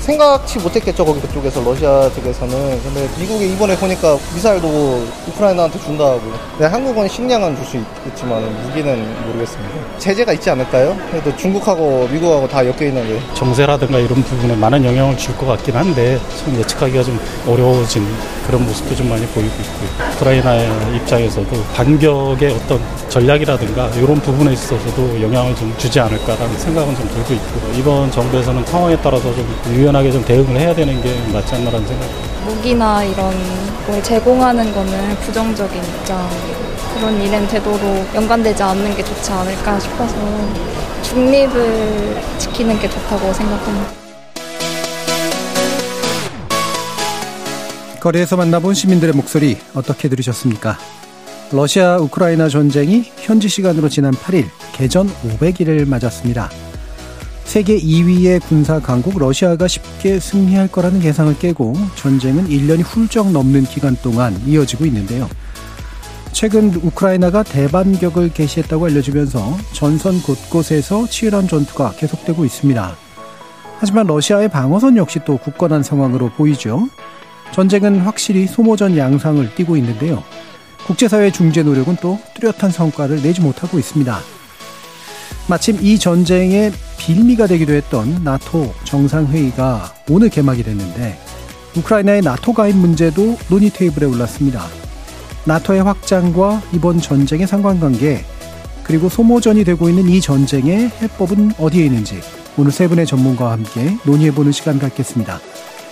생각치 못했겠죠 거기 그쪽에서 러시아 쪽에서는. 근데 미국이 이번에 보니까 미사일도 우크라이나한테 준다고. 근데 한국은 식량은 줄 수 있겠지만 무기는 모르겠습니다. 제재가 있지 않을까요? 그래도 중국하고 미국하고 다 엮여 있는데. 정세라든가 이런 부분에 많은 영향을 줄 것 같긴 한데 참 예측하기가 좀 어려워진 그런 모습도 좀 많이 보이고 있고요 우크라이나의 입장에서도 반격의 어떤 전략이라든가 이런 부분에 있어서도 영향을 좀 주지 않을까라는 생각은 좀 들고 있고 이번 정부에서는 상황에 따라서 좀 유연하게 좀 대응을 해야 되는 게 맞지 않나라는 생각입니다. 무기나 이런 걸 제공하는 거는 부정적인 입장이고 그런 일엔 되도록 연관되지 않는 게 좋지 않을까 싶어서 중립을 지키는 게 좋다고 생각합니다. 거리에서 만나본 시민들의 목소리 어떻게 들으셨습니까? 러시아 우크라이나 전쟁이 현지 시간으로 지난 8일 개전 500일을 맞았습니다. 세계 2위의 군사 강국 러시아가 쉽게 승리할 거라는 예상을 깨고 전쟁은 1년이 훌쩍 넘는 기간 동안 이어지고 있는데요. 최근 우크라이나가 대반격을 개시했다고 알려지면서 전선 곳곳에서 치열한 전투가 계속되고 있습니다. 하지만 러시아의 방어선 역시 또 굳건한 상황으로 보이죠. 전쟁은 확실히 소모전 양상을 띠고 있는데요. 국제사회 중재 노력은 또 뚜렷한 성과를 내지 못하고 있습니다. 마침 이 전쟁의 빌미가 되기도 했던 나토 정상회의가 오늘 개막이 됐는데 우크라이나의 나토 가입 문제도 논의 테이블에 올랐습니다. 나토의 확장과 이번 전쟁의 상관관계 그리고 소모전이 되고 있는 이 전쟁의 해법은 어디에 있는지 오늘 세 분의 전문가와 함께 논의해보는 시간 갖겠습니다.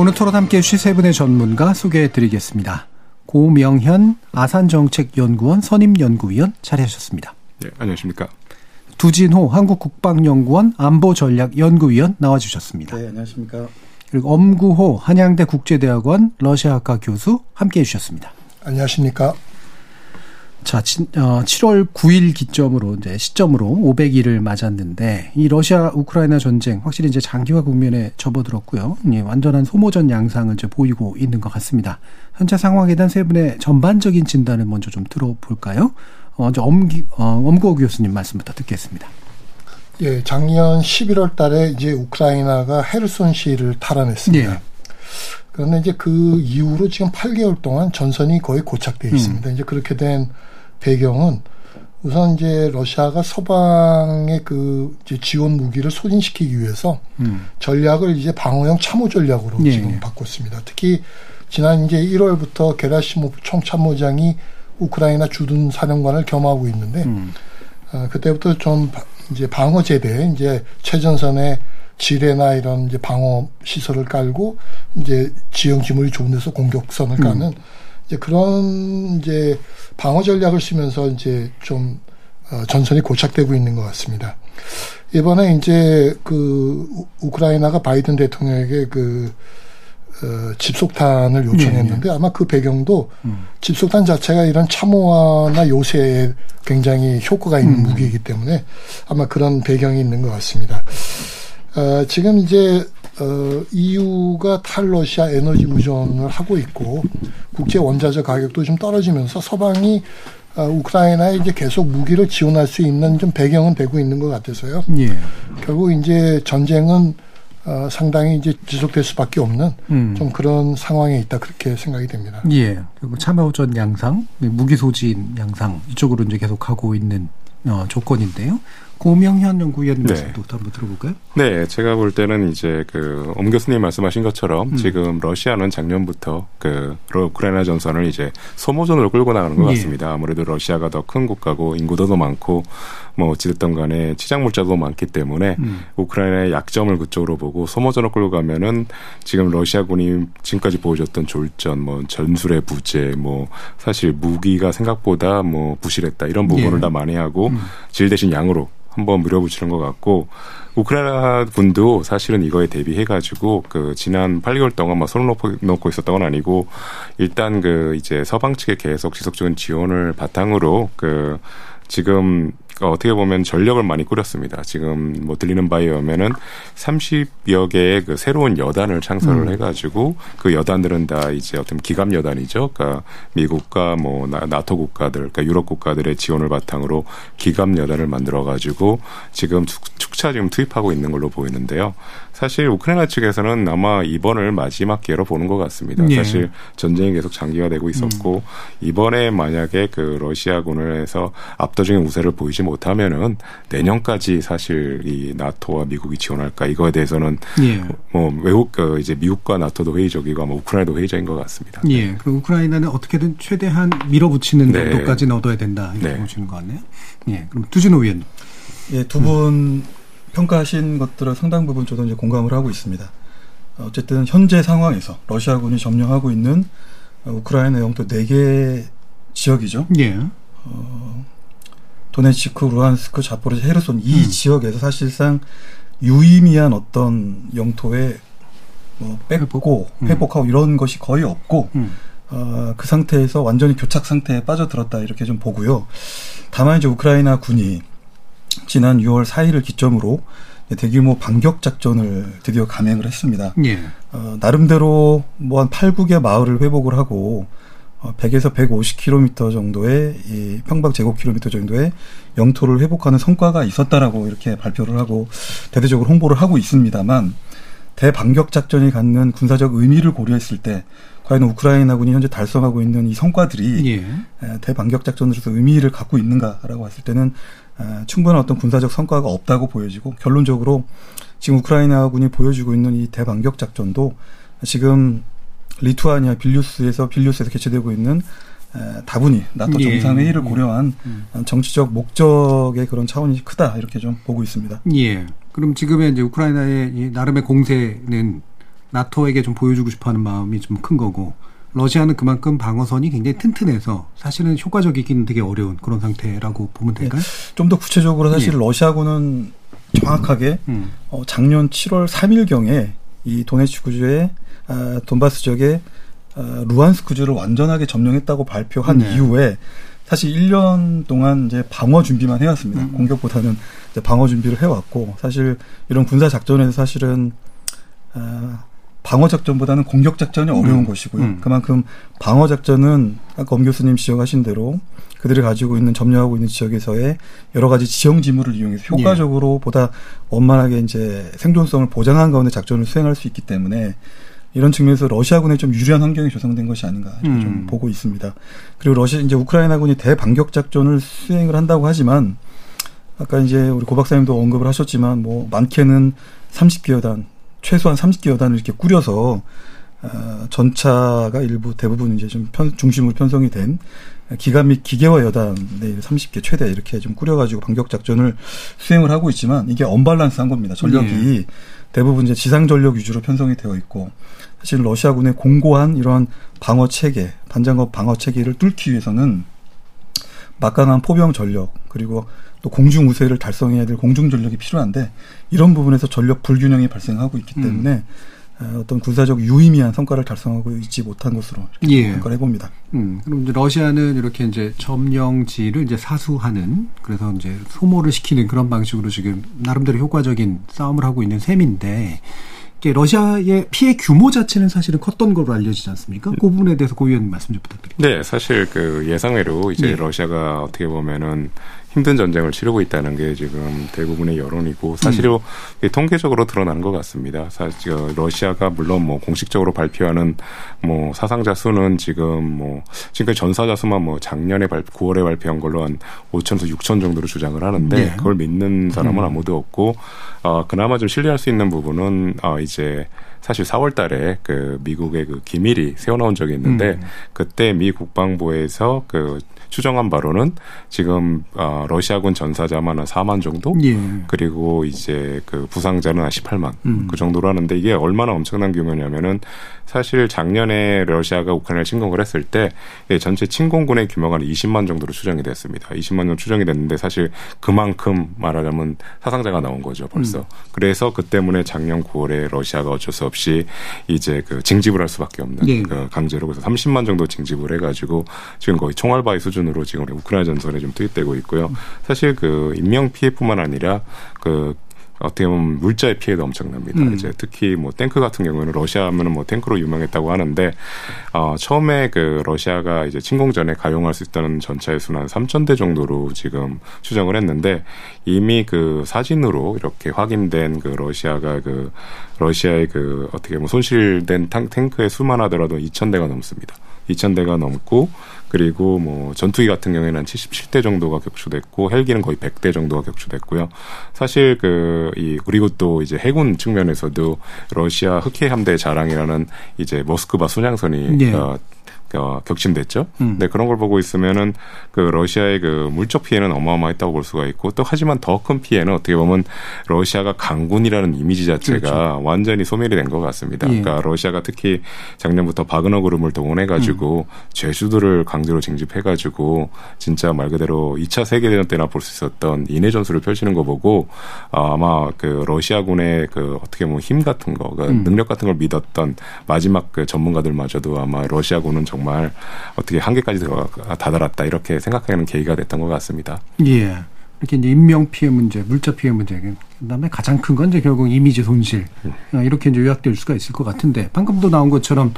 오늘 토론 함께 해주실 세 분의 전문가 소개해 드리겠습니다. 고명현 아산정책연구원 선임연구위원 자리하셨습니다. 네, 안녕하십니까. 두진호 한국국방연구원 안보전략연구위원 나와주셨습니다. 네, 안녕하십니까. 그리고 엄구호 한양대 국제대학원 러시아학과 교수 함께 해주셨습니다. 안녕하십니까. 자, 치, 어, 7월 9일 기점으로 이제 시점으로 500일을 맞았는데 이 러시아 우크라이나 전쟁 확실히 이제 장기화 국면에 접어들었고요. 예, 완전한 소모전 양상을 이제 보이고 있는 것 같습니다. 현재 상황에 대한 세 분의 전반적인 진단을 먼저 좀 들어볼까요? 먼저 엄기, 어, 엄구호 교수님 말씀부터 듣겠습니다. 예, 작년 11월 달에 이제 우크라이나가 헤르손시를 탈환했습니다. 예. 그런데 이제 그 이후로 지금 8개월 동안 전선이 거의 고착되어 있습니다. 음. 이제 그렇게 된 배경은 우선 이제 러시아가 서방의 그 이제 지원 무기를 소진시키기 위해서 음. 전략을 이제 방어형 참호 전략으로 예. 지금 바꿨습니다. 특히 지난 이제 1월부터 게라시모프 총참모장이 우크라이나 주둔 사령관을 겸하고 있는데 음. 어, 그때부터 좀 이제 방어 제대 이제 최전선에 지뢰나 이런 이제 방어 시설을 깔고 이제 지형 지물이 좋은 데서 공격선을 음. 까는 음. 이제 그런 이제 방어 전략을 쓰면서 이제 좀 어, 전선이 고착되고 있는 것 같습니다. 이번에 이제 그 우크라이나가 바이든 대통령에게 그 어, 집속탄을 요청했는데 네, 네. 아마 그 배경도 음. 집속탄 자체가 이런 참호화나 요새에 굉장히 효과가 있는 음. 무기이기 때문에 아마 그런 배경이 있는 것 같습니다. 어, 지금 이제 어, EU가 탈러시아 에너지 의존을 하고 있고 국제 원자재 가격도 좀 떨어지면서 서방이 어, 우크라이나에 이제 계속 무기를 지원할 수 있는 좀 배경은 되고 있는 것 같아서요. 예. 결국 이제 전쟁은 어, 상당히 이제 지속될 수밖에 없는 음. 좀 그런 상황에 있다 그렇게 생각이 됩니다. 예. 그리고 참여전 양상, 무기 소진 양상 이쪽으로 이제 계속 가고 있는 어, 조건인데요. 고명현 연구위원 네. 한번 들어볼까요? 네, 제가 볼 때는 이제 그 엄 교수님 말씀하신 것처럼 음. 지금 러시아는 작년부터 그 우크라이나 전선을 이제 소모전으로 끌고 나가는 것 예. 같습니다. 아무래도 러시아가 더 큰 국가고 인구도 더 많고 뭐 어찌됐든 간에 치장 물자도 많기 때문에 음. 우크라이나의 약점을 그쪽으로 보고 소모전을 끌고 가면은 지금 러시아군이 지금까지 보여줬던 졸전, 뭐 전술의 부재, 뭐 사실 무기가 생각보다 뭐 부실했다 이런 부분을 예. 다 만회하고 음. 질 대신 양으로 한번 밀어붙이는 것 같고 우크라이나 군도 사실은 이거에 대비해가지고 그 지난 8개월 동안 막 손을 놓고, 놓고 있었던 건 아니고 일단 그 이제 서방 측에 계속 지속적인 지원을 바탕으로 그 지금 그러니까 어떻게 보면 전력을 많이 꾸렸습니다. 지금 뭐 들리는 바에 의하면은 30여 개의 그 새로운 여단을 창설을 음. 해가지고 그 여단들은 다 이제 어떤 기갑 여단이죠. 그러니까 미국과 뭐 나토 국가들, 그러니까 유럽 국가들의 지원을 바탕으로 기갑 여단을 만들어가지고 지금 축차 지금 투입하고 있는 걸로 보이는데요. 사실 우크라이나 측에서는 아마 이번을 마지막 기회로 보는 것 같습니다. 예. 사실 전쟁이 계속 장기화되고 있었고 음. 이번에 만약에 그 러시아군을 해서 압도적인 우세를 보이지 못하면은 내년까지 사실 이 나토와 미국이 지원할까 이거에 대해서는 예. 뭐 외국 그 이제 미국과 나토도 회의적이고 아마 우크라이나도 회의적인 것 같습니다. 예. 그럼 우크라이나는 어떻게든 최대한 밀어붙이는 네. 정도까지는 얻어야 된다 이렇게 네. 보시는 것 같네요. 예. 그럼 두진호 위원. 예, 두분 음. 평가하신 것들을 상당 부분 저도 이제 공감을 하고 있습니다. 어쨌든 현재 상황에서 러시아군이 점령하고 있는 우크라이나 영토 4개 지역이죠. 예. 어, 도네츠크, 루안스크, 자포르지, 헤르손 이 음. 지역에서 사실상 유의미한 어떤 영토에 뭐 뺏고 회복. 음. 회복하고 이런 것이 거의 없고 음. 어, 그 상태에서 완전히 교착 상태에 빠져들었다 이렇게 좀 보고요. 다만 이제 우크라이나 군이 지난 6월 4일을 기점으로 대규모 반격 작전을 드디어 감행을 했습니다. 예. 어, 나름대로 뭐 한 8, 9개 마을을 회복을 하고 어, 100에서 150km 정도의 이 평방 제곱킬로미터 정도의 영토를 회복하는 성과가 있었다라고 이렇게 발표를 하고 대대적으로 홍보를 하고 있습니다만 대반격 작전이 갖는 군사적 의미를 고려했을 때 과연 우크라이나군이 현재 달성하고 있는 이 성과들이 예. 대반격 작전으로서 의미를 갖고 있는가라고 했을 때는 충분한 어떤 군사적 성과가 없다고 보여지고 결론적으로 지금 우크라이나군이 보여주고 있는 이 대반격 작전도 지금 리투아니아 빌뉴스에서 빌뉴스에서 개최되고 있는 다분히 나토 예. 정상회의를 고려한 음. 정치적 목적의 그런 차원이 크다 이렇게 좀 보고 있습니다. 예. 그럼 지금의 이제 우크라이나의 나름의 공세는 나토에게 좀 보여주고 싶어하는 마음이 좀 큰 거고 러시아는 그만큼 방어선이 굉장히 튼튼해서 사실은 효과적이기는 되게 어려운 그런 상태라고 보면 예. 될까요? 예. 좀더 구체적으로 사실 예. 러시아군은 정확하게 음. 어, 작년 7월 3일경에 이 도네츠크 주의 아, 돈바스 지역의 아, 루안스크 주를 완전하게 점령했다고 발표한 네. 이후에 사실 1년 동안 이제 방어 준비만 해왔습니다. 음. 공격보다는 방어 준비를 해왔고 사실 이런 군사 작전에서 사실은 아, 방어 작전보다는 공격 작전이 어려운 음. 것이고요. 음. 그만큼 방어 작전은 아까 엄 교수님 지적하신 대로 그들이 가지고 있는 점령하고 있는 지역에서의 여러 가지 지형 지물을 이용해서 효과적으로 예. 보다 원만하게 이제 생존성을 보장한 가운데 작전을 수행할 수 있기 때문에 이런 측면에서 러시아군에 좀 유리한 환경이 조성된 것이 아닌가 음. 좀 보고 있습니다. 그리고 러시아 이제 우크라이나군이 대반격 작전을 수행을 한다고 하지만 아까 이제 우리 고 박사님도 언급을 하셨지만 뭐 많게는 30기여단 최소한 30기여단을 이렇게 꾸려서 어, 전차가 일부 대부분 이제 좀 편, 중심으로 편성이 된 기관 및 기계화 여단 네, 30개 최대 이렇게 좀 꾸려가지고 반격 작전을 수행을 하고 있지만 이게 언밸런스한 겁니다. 전력이 네. 대부분 이제 지상 전력 위주로 편성이 되어 있고 사실 러시아군의 공고한 이러한 방어 체계, 반장급 방어 체계를 뚫기 위해서는 막강한 포병 전력 그리고 또 공중 우세를 달성해야 될 공중 전력이 필요한데 이런 부분에서 전력 불균형이 발생하고 있기 음. 때문에 음. 어떤 군사적 유의미한 성과를 달성하고 있지 못한 것으로 예. 평가를 해봅니다. 음, 그럼 이제 러시아는 이렇게 이제 점령지를 이제 사수하는 그래서 이제 소모를 시키는 그런 방식으로 지금 나름대로 효과적인 싸움을 하고 있는 셈인데 러시아의 피해 규모 자체는 사실은 컸던 걸로 알려지지 않습니까? 그 부분에 대해서 고 의원님 말씀 좀 부탁드립니다. 네, 사실 그 예상외로 이제 네. 러시아가 어떻게 보면은 힘든 전쟁을 치르고 있다는 게 지금 대부분의 여론이고 사실은 음. 통계적으로 드러나는 것 같습니다. 사실 러시아가 물론 뭐 공식적으로 발표하는 뭐 사상자 수는 지금 뭐 지금까지 전사자 수만 뭐 작년에 발 9월에 발표한 걸로 한 5천에서 6천 정도로 주장을 하는데 네. 그걸 믿는 사람은 음. 아무도 없고 어 그나마 좀 신뢰할 수 있는 부분은 어 이제 사실 4월 달에 그 미국의 그 기밀이 새어나온 적이 있는데 음. 그때 미 국방부에서 그 추정한 바로는 지금 어, 러시아군 전사자만 한 4만 정도 예. 그리고 이제 그 부상자는 한 18만 음. 그 정도로 하는데 이게 얼마나 엄청난 규모냐면은 사실 작년에 러시아가 우크라이나를 침공을 했을 때 예, 전체 침공군의 규모가 한 20만 정도로 추정이 됐습니다. 20만 정도 추정이 됐는데 사실 그만큼 말하자면 사상자가 나온 거죠 벌써. 음. 그래서 그 때문에 작년 9월에 러시아가 어쩔 수 없이 이제 그 징집을 할 수밖에 없는 예. 그 강제로 그래서 30만 정도 징집을 해가지고 지금 거의 총알바위 수준 으로 지금 우크라이나 전선에 좀 투입되고 있고요. 사실 그 인명 피해뿐만 아니라 그 어떻게 보면 물자의 피해도 엄청납니다. 음. 이제 특히 뭐 탱크 같은 경우는 러시아 하면은 뭐 탱크로 유명했다고 하는데 어 처음에 그 러시아가 이제 침공 전에 가용할 수 있다는 전차의 수는 한 3천 대 정도로 지금 추정을 했는데 이미 그 사진으로 이렇게 확인된 그 러시아가 그 러시아의 그 어떻게 보면 손실된 탱크의 수만 하더라도 2천 대가 넘습니다. 2천 대가 넘고 그리고 뭐 전투기 같은 경우에는 한 77대 정도가 격추됐고 헬기는 거의 100대 정도가 격추됐고요. 사실 그 이 그리고 또 이제 해군 측면에서도 러시아 흑해 함대 자랑이라는 이제 모스크바 순양선이 네. 어, 어, 격침됐죠. 음. 네, 그런 걸 보고 있으면은 그 러시아의 그 물적 피해는 어마어마했다고 볼 수가 있고 또 하지만 더 큰 피해는 어떻게 보면 러시아가 강군이라는 이미지 자체가 그렇죠. 완전히 소멸이 된 것 같습니다. 예. 그러니까 러시아가 특히 작년부터 바그너 그룹을 동원해 가지고 음. 죄수들을 강제로 징집해 가지고 진짜 말 그대로 2차 세계 대전 때나 볼 수 있었던 인해 전술을 펼치는 거 보고 아마 그 러시아군의 그 어떻게 보면 힘 같은 거, 그 음. 능력 같은 걸 믿었던 마지막 그 전문가들마저도 아마 러시아군은 정말 정말 어떻게 한계까지 다다랐다 이렇게 생각하는 계기가 됐던 것 같습니다. 예. 이렇게 이제 인명 피해 문제, 물자 피해 문제, 그다음에 가장 큰 건 이제 결국 이미지 손실 음. 이렇게 이제 요약될 수가 있을 것 같은데 방금도 나온 것처럼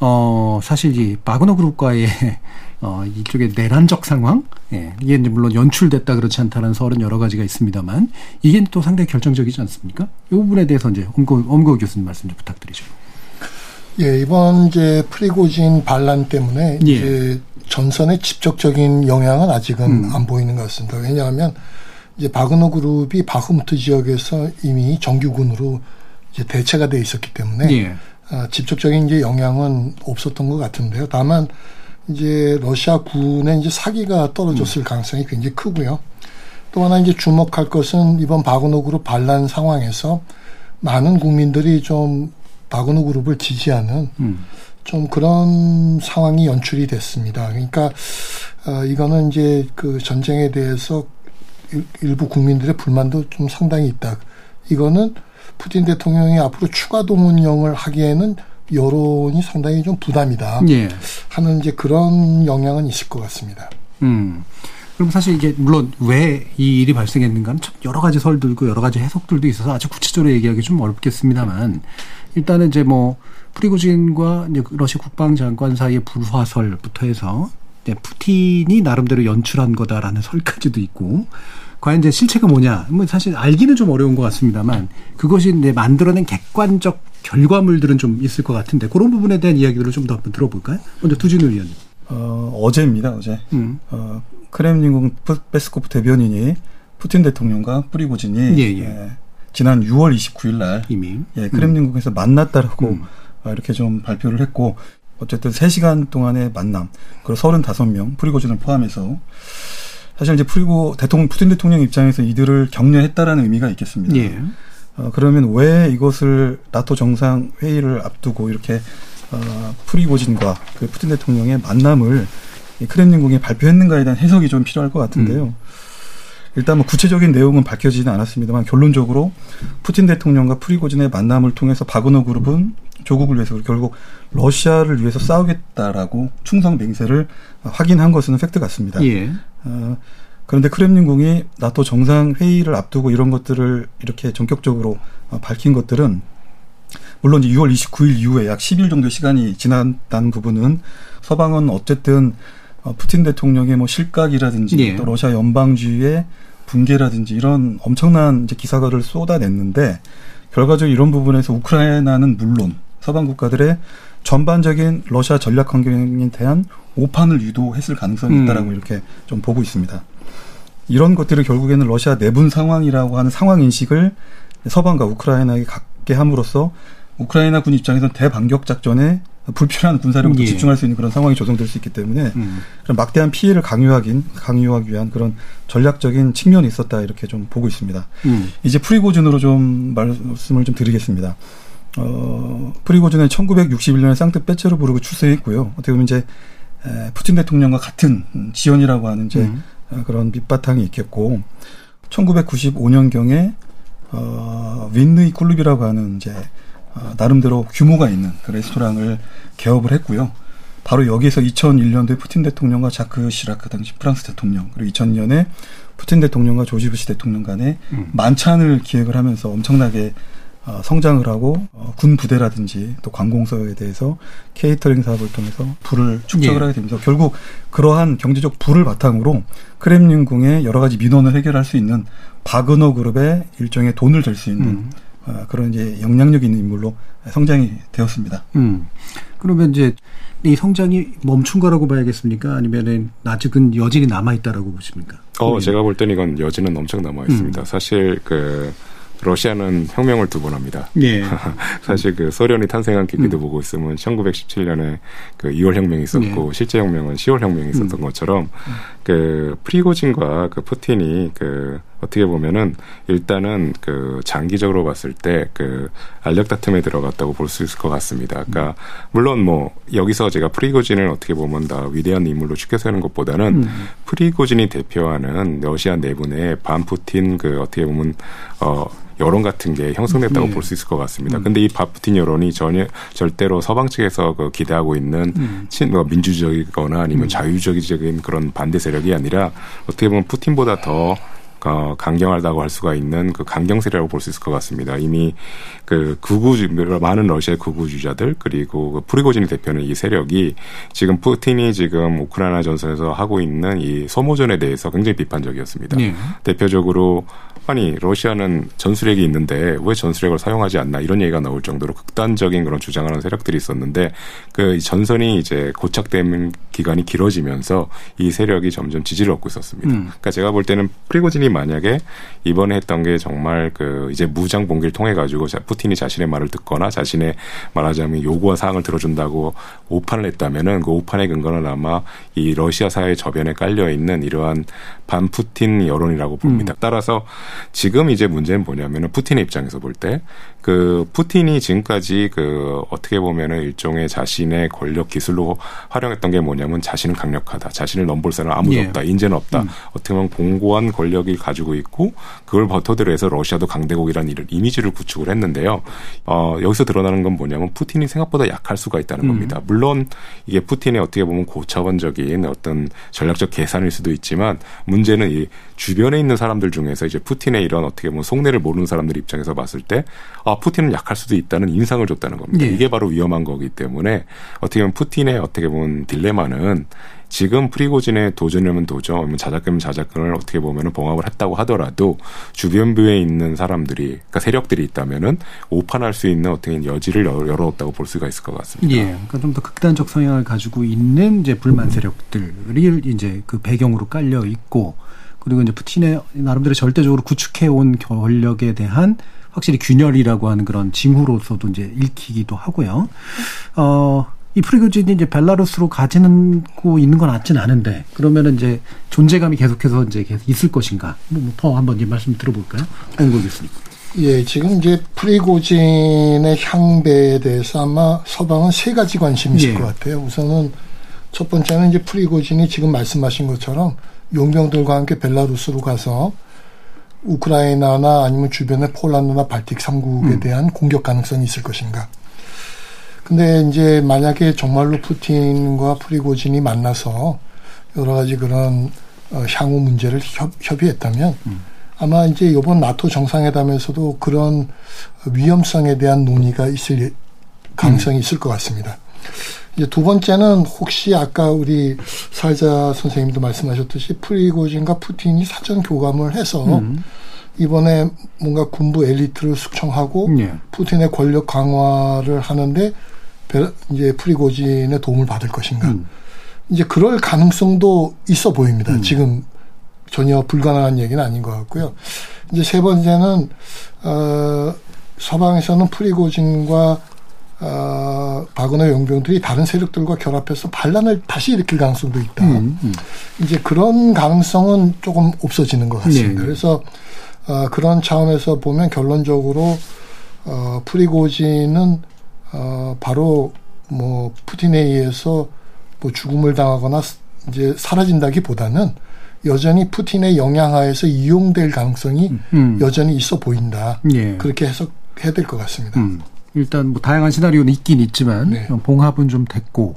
어 사실 이 바그너 그룹과의 어 이쪽의 내란적 상황, 예 이게 이제 물론 연출됐다 그렇지 않다는 설은 여러 가지가 있습니다만 이게 또 상당히 결정적이지 않습니까? 이 부분에 대해서 이제 엄고 엄고 교수님 말씀 좀 부탁드리죠. 예, 이번 이제 프리고진 반란 때문에 예. 이제 전선에 직접적인 영향은 아직은 음. 안 보이는 것 같습니다. 왜냐하면 이제 바그너 그룹이 바흐무트 지역에서 이미 정규군으로 이제 대체가 돼 있었기 때문에 예. 아, 직접적인 이제 영향은 없었던 것 같은데요. 다만 이제 러시아 군의 이제 사기가 떨어졌을 음. 가능성이 굉장히 크고요. 또 하나 이제 주목할 것은 이번 바그너 그룹 반란 상황에서 많은 국민들이 좀 바그너 그룹을 지지하는 음. 좀 그런 상황이 연출이 됐습니다. 그러니까 어, 이거는 이제 그 전쟁에 대해서 일 부 국민들의 불만도 좀 상당히 있다. 이거는 푸틴 대통령이 앞으로 추가 동원령을 하기에는 여론이 상당히 좀 부담이다. 예. 하는 이제 그런 영향은 있을 것 같습니다. 음. 그럼 사실 이게 물론 왜 이 일이 발생했는가는 참 여러 가지 설들고 여러 가지 해석들도 있어서 아주 구체적으로 얘기하기 좀 어렵겠습니다만 일단은 이제 뭐 프리고진과 이제 러시아 국방장관 사이의 불화설부터 해서 이제 푸틴이 나름대로 연출한 거다라는 설까지도 있고 과연 이제 실체가 뭐냐 뭐 사실 알기는 좀 어려운 것 같습니다만 그것이 이제 만들어낸 객관적 결과물들은 좀 있을 것 같은데 그런 부분에 대한 이야기들을 좀 더 한번 들어볼까요? 먼저 두진호 위원님. 어, 어제입니다, 어제. 음. 어, 크렘린궁 페스코프 대변인이 푸틴 대통령과 프리고진이 예, 예. 예, 지난 6월 29일 날 이미 예, 크렘린궁에서 음. 만났다라고 음. 어, 이렇게 좀 발표를 했고 어쨌든 3시간 동안의 만남 그리고 35명 프리고진을 포함해서 사실 이제 프리고 대통령 푸틴 대통령 입장에서 이들을 격려했다라는 의미가 있겠습니다. 예. 어, 그러면 왜 이것을 나토 정상 회의를 앞두고 이렇게 어, 프리고진과 그 푸틴 대통령의 만남을 크렘린궁에 발표했는가에 대한 해석이 좀 필요할 것 같은데요. 음. 일단 뭐 구체적인 내용은 밝혀지지는 않았습니다만 결론적으로 푸틴 대통령과 프리고진의 만남을 통해서 바그너 그룹은 조국을 위해서 결국 러시아를 위해서 싸우겠다라고 충성 맹세를 확인한 것은 팩트 같습니다. 예. 어, 그런데 크렘린궁이 나토 정상 회의를 앞두고 이런 것들을 이렇게 전격적으로 어, 밝힌 것들은 물론 6월 29일 이후에 약 10일 정도 시간이 지났다는 부분은 서방은 어쨌든 어, 푸틴 대통령의 뭐 실각이라든지 예. 또 러시아 연방주의의 붕괴라든지 이런 엄청난 이제 기사가를 쏟아냈는데 결과적으로 이런 부분에서 우크라이나는 물론 서방 국가들의 전반적인 러시아 전략 환경에 대한 오판을 유도했을 가능성이 음. 있다라고 음. 이렇게 좀 보고 있습니다. 이런 것들을 결국에는 러시아 내분 상황이라고 하는 상황 인식을 서방과 우크라이나에게 갖게 함으로써 우크라이나 군 입장에서는 대반격 작전에 불필요한 군사력을 예. 집중할 수 있는 그런 상황이 조성될 수 있기 때문에 음. 그런 막대한 피해를 강요하긴 강요하기 위한 그런 전략적인 측면이 있었다 이렇게 좀 보고 있습니다. 음. 이제 프리고준으로 좀 말씀을 좀 드리겠습니다. 어, 프리고준은 1961년에 상트페테르부르크 출세했고요. 어떻게 보면 이제 에, 푸틴 대통령과 같은 지원이라고 하는 이제 음. 어, 그런 밑바탕이 있겠고 1995년경에 어, 윈느이 쿨룹이라고 하는 이제 어, 나름대로 규모가 있는 그 레스토랑을 개업을 했고요. 바로 여기에서 2001년도에 푸틴 대통령과 자크 시라크 당시 프랑스 대통령 그리고 2000년에 푸틴 대통령과 조지 부시 대통령 간에 음. 만찬을 기획을 하면서 엄청나게 어, 성장을 하고 어, 군 부대라든지 또 관공서에 대해서 케이터링 사업을 통해서 부를 축적을 예. 하게 됩니다. 결국 그러한 경제적 부를 바탕으로 크렘린궁의 여러 가지 민원을 해결할 수 있는 바그너 그룹의 일종의 돈을 될 수 있는 음. 어, 그런 이제 영향력 있는 인물로 성장이 되었습니다. 음. 그러면 이제 이 성장이 멈춘 거라고 봐야겠습니까? 아니면은 아직은 여진이 남아 있다라고 보십니까? 어, 제가 볼 때는 이건 여진은 엄청 남아 있습니다. 음. 사실 그 러시아는 혁명을 두 번 합니다. 예. 사실 그 소련이 탄생한 계기도 음. 보고 있으면 1917년에 그 2월 혁명이 있었고 예. 실제 혁명은 10월 혁명이 있었던 음. 것처럼 그 프리고진과 그 푸틴이 그 어떻게 보면은 일단은 그 장기적으로 봤을 때 그 알력 다툼에 들어갔다고 볼 수 있을 것 같습니다. 그러니까 물론 뭐 여기서 제가 프리고진을 어떻게 보면 다 위대한 인물로 추켜 세는 것보다는 음. 프리고진이 대표하는 러시아 내분의 반푸틴 그 어떻게 보면 어 여론 같은 게 형성됐다고 네. 볼수 있을 것 같습니다. 음. 근데 이 바푸틴 여론이 전혀 절대로 서방 측에서 그 기대하고 있는 음. 친, 뭐 민주적이거나 아니면 음. 자유적인 그런 반대 세력이 아니라 어떻게 보면 푸틴보다 더 어, 강경하다고 할 수가 있는 그 강경세라고 볼 수 있을 것 같습니다. 이미 그 극우주 많은 러시아 극우주자들 그리고 그 프리고진 대표는 이 세력이 지금 푸틴이 지금 우크라이나 전선에서 하고 있는 이 소모전에 대해서 굉장히 비판적이었습니다. 네. 대표적으로 아니 러시아는 전술핵이 있는데 왜 전술핵을 사용하지 않나 이런 얘기가 나올 정도로 극단적인 그런 주장하는 세력들이 있었는데 그 전선이 이제 고착된 기간이 길어지면서 이 세력이 점점 지지를 얻고 있었습니다. 음. 그러니까 제가 볼 때는 프리고진 이 만약에 이번에 했던 게 정말 그 이제 무장 봉기를 통해 가지고 푸틴이 자신의 말을 듣거나 자신의 말하자면 요구와 사항을 들어준다고 오판을 했다면은 그 오판의 근거는 아마 이 러시아 사회 저변에 깔려 있는 이러한 반푸틴 여론이라고 봅니다. 음. 따라서 지금 이제 문제는 뭐냐면은 푸틴의 입장에서 볼 때 그 푸틴이 지금까지 그 어떻게 보면은 일종의 자신의 권력 기술로 활용했던 게 뭐냐면 자신은 강력하다. 자신을 넘볼 사람 아무도 예. 없다. 인재는 없다. 음. 어떻게 보면 공고한 권력이 가지고 있고 그걸 버터들어 해서 러시아도 강대국이라는 이런 이미지를 구축을 했는데요. 어, 여기서 드러나는 건 뭐냐면 푸틴이 생각보다 약할 수가 있다는 음. 겁니다. 물론 이게 푸틴의 어떻게 보면 고차원적인 어떤 전략적 계산일 수도 있지만 문제는 이 주변에 있는 사람들 중에서 이제 푸틴의 이런 어떻게 보면 속내를 모르는 사람들 입장에서 봤을 때 아, 푸틴은 약할 수도 있다는 인상을 줬다는 겁니다. 네. 이게 바로 위험한 거기 때문에 어떻게 보면 푸틴의 어떻게 보면 딜레마는 지금 프리고진의 도전이면 도전, 자작금면 자작금을 어떻게 보면은 봉합을 했다고 하더라도 주변부에 있는 사람들이, 그러니까 세력들이 있다면은 오판할 수 있는 어떻게 여지를 열어놓았다고 볼 수가 있을 것 같습니다. 예, 그러니까 좀 더 극단적 성향을 가지고 있는 이제 불만 세력들이 이제 그 배경으로 깔려 있고, 그리고 이제 푸틴의 나름대로 절대적으로 구축해 온 권력에 대한 확실히 균열이라고 하는 그런 징후로서도 이제 읽히기도 하고요. 어, 이 프리고진이 이제 벨라루스로 가지는 고 있는 건 같지는 않은데 그러면은 이제 존재감이 계속해서 이제 계속 있을 것인가? 뭐 더 한번 이제 말씀 들어볼까요? 홍국 교수님. 예, 지금 이제 프리고진의 향배에 대해서 아마 서방은 세 가지 관심이 있을 예. 것 같아요. 우선은 첫 번째는 이제 프리고진이 지금 말씀하신 것처럼 용병들과 함께 벨라루스로 가서 우크라이나나 아니면 주변의 폴란드나 발틱 3국에 음. 대한 공격 가능성이 있을 것인가. 근데 이제 만약에 정말로 푸틴과 프리고진이 만나서 여러 가지 그런 어, 향후 문제를 협, 협의했다면 음. 아마 이제 이번 나토 정상회담에서도 그런 위험성에 대한 논의가 있을 가능성이 음. 있을 것 같습니다. 이제 두 번째는 혹시 아까 우리 사회자 선생님도 말씀하셨듯이 프리고진과 푸틴이 사전 교감을 해서 음. 이번에 뭔가 군부 엘리트를 숙청하고 예. 푸틴의 권력 강화를 하는데 이제 프리고진의 도움을 받을 것인가. 음. 이제 그럴 가능성도 있어 보입니다. 음. 지금 전혀 불가능한 얘기는 아닌 것 같고요. 이제 세 번째는 어 서방에서는 프리고진과 어, 바그너 용병들이 다른 세력들과 결합해서 반란을 다시 일으킬 가능성도 있다. 음, 음. 이제 그런 가능성은 조금 없어지는 것 같습니다. 네. 그래서 어, 그런 차원에서 보면 결론적으로 어, 프리고진은 어, 바로 뭐 푸틴에 의해서 뭐 죽음을 당하거나 이제 사라진다기보다는 여전히 푸틴의 영향하에서 이용될 가능성이 음. 음. 여전히 있어 보인다. 예. 그렇게 해석해야 될 것 같습니다. 음. 일단 뭐 다양한 시나리오는 있긴 있지만 네. 봉합은 좀 됐고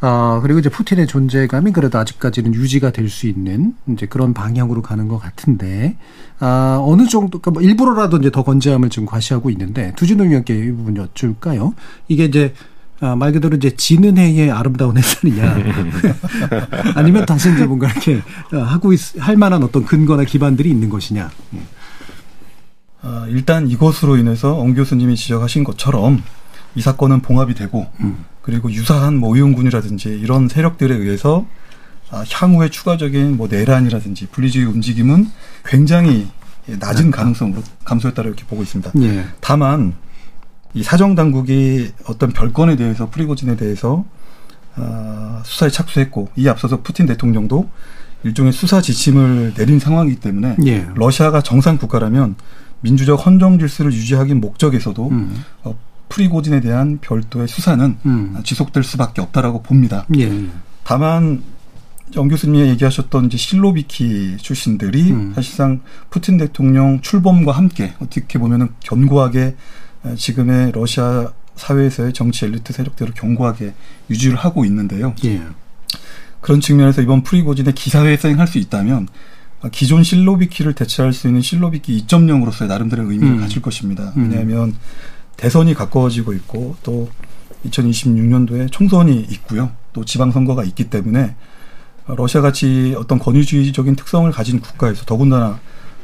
아, 그리고 이제 푸틴의 존재감이 그래도 아직까지는 유지가 될 수 있는 이제 그런 방향으로 가는 것 같은데, 아, 어느 정도, 그러니까 뭐 일부러라도 이제 더 건재함을 지금 과시하고 있는데, 두진동 위원께 이 부분 여쭐까요? 이게 이제, 아, 말 그대로 이제 지는 해의 아름다운 햇살이냐. 아니면 다시 이제 뭔가 이렇게 하고 있, 할 만한 어떤 근거나 기반들이 있는 것이냐. 아, 일단 이것으로 인해서 엉 교수님이 지적하신 것처럼 이 사건은 봉합이 되고, 음. 그리고 유사한 뭐 의용군이라든지 이런 세력들에 의해서 아, 향후에 추가적인 뭐 내란이라든지 분리주의 움직임은 굉장히 낮은 가능성으로 감소했다고 이렇게 보고 있습니다. 예. 다만 이 사정 당국이 어떤 별건에 대해서 프리고진에 대해서 어, 수사에 착수했고 이 앞서서 푸틴 대통령도 일종의 수사 지침을 내린 상황이기 때문에 예. 러시아가 정상 국가라면 민주적 헌정 질서를 유지하기 목적에서도 음. 어, 프리고진에 대한 별도의 수사는 음. 지속될 수밖에 없다라고 봅니다. 예. 다만 정 교수님이 얘기하셨던 이제 실로비키 출신들이 음. 사실상 푸틴 대통령 출범과 함께 어떻게 보면은 견고하게 지금의 러시아 사회에서의 정치 엘리트 세력들을 견고하게 유지를 하고 있는데요. 예. 그런 측면에서 이번 프리고진의 기사회생할 생수 있다면 기존 실로비키를 대체할 수 있는 실로비키 2.0으로서의 나름대로 의미를 음. 가질 것입니다. 음. 왜냐하면 대선이 가까워지고 있고 또 2026년도에 총선이 있고요. 또 지방선거가 있기 때문에 러시아 같이 어떤 권위주의적인 특성을 가진 국가에서 더군다나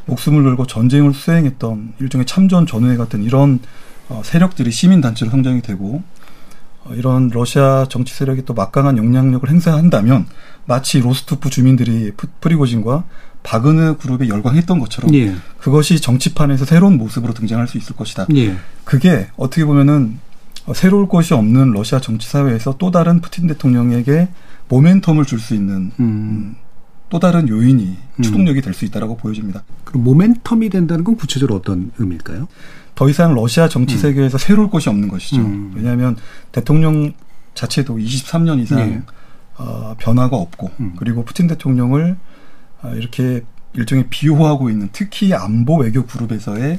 목숨을 걸고 전쟁을 수행했던 일종의 참전 전후회 같은 이런 어, 세력들이 시민단체로 성장이 되고 어, 이런 러시아 정치 세력이 또 막강한 영향력을 행사한다면 마치 로스토프 주민들이 프리고진과 바그느 그룹에 열광했던 것처럼 예. 그것이 정치판에서 새로운 모습으로 등장할 수 있을 것이다. 예. 그게 어떻게 보면은 새로울 것이 없는 러시아 정치 사회에서 또 다른 푸틴 대통령에게 모멘텀을 줄 수 있는 음. 음. 또 다른 요인이 음. 추동력이 될 수 있다라고 보여집니다. 그럼 모멘텀이 된다는 건 구체적으로 어떤 의미일까요? 더 이상 러시아 정치 음. 세계에서 새로울 것이 없는 것이죠. 음. 왜냐하면 대통령 자체도 23년 이상 네. 어, 변화가 없고 음. 그리고 푸틴 대통령을 어, 이렇게 일종의 비호하고 있는 특히 안보 외교 그룹에서의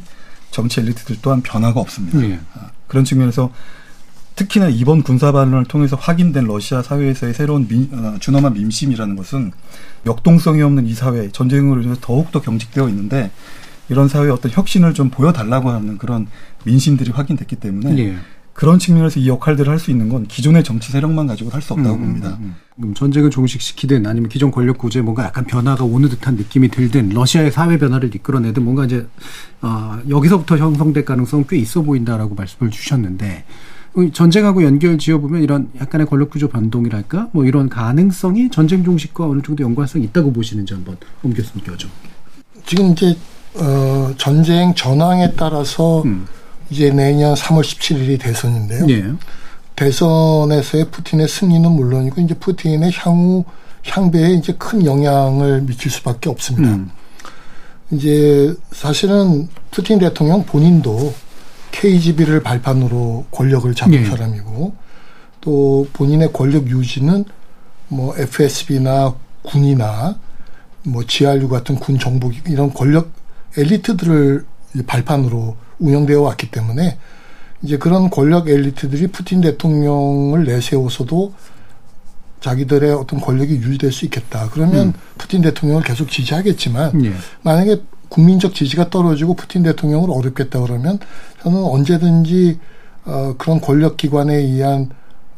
정치 엘리트들 또한 변화가 없습니다. 네. 어, 그런 측면에서 특히나 이번 군사 반론을 통해서 확인된 러시아 사회에서의 새로운 민, 어, 준엄한 민심이라는 것은 역동성이 없는 이 사회, 전쟁으로 인해서 더욱더 경직되어 있는데 이런 사회의 어떤 혁신을 좀 보여달라고 하는 그런 민심들이 확인됐기 때문에 예. 그런 측면에서 이 역할들을 할 수 있는 건 기존의 정치 세력만 가지고 할 수 없다고 음, 음 봅니다. 음, 음. 전쟁을 종식시키든 아니면 기존 권력 구조에 뭔가 약간 변화가 오는 듯한 느낌이 들든 러시아의 사회 변화를 이끌어내든 뭔가 이제 어, 여기서부터 형성될 가능성 꽤 있어 보인다라고 말씀을 주셨는데 전쟁하고 연결 지어보면 이런 약간의 권력 구조 변동이랄까 뭐 이런 가능성이 전쟁 종식과 어느 정도 연관성이 있다고 보시는지 한번 엄 교수님께 여쭤 지금 이제 어, 전쟁 전황에 따라서 음. 이제 내년 3월 17일이 대선인데요. 예. 대선에서의 푸틴의 승리는 물론이고 이제 푸틴의 향후 향배에 이제 큰 영향을 미칠 수밖에 없습니다. 음. 이제 사실은 푸틴 대통령 본인도 KGB를 발판으로 권력을 잡은 예. 사람이고 또 본인의 권력 유지는 뭐 FSB나 군이나 뭐 GRU 같은 군 정보 이런 권력 엘리트들을 발판으로 운영되어 왔기 때문에 이제 그런 권력 엘리트들이 푸틴 대통령을 내세워서도 자기들의 어떤 권력이 유지될 수 있겠다. 그러면 음. 푸틴 대통령을 계속 지지하겠지만 예. 만약에 국민적 지지가 떨어지고 푸틴 대통령을 어렵겠다 그러면 저는 언제든지 어 그런 권력 기관에 의한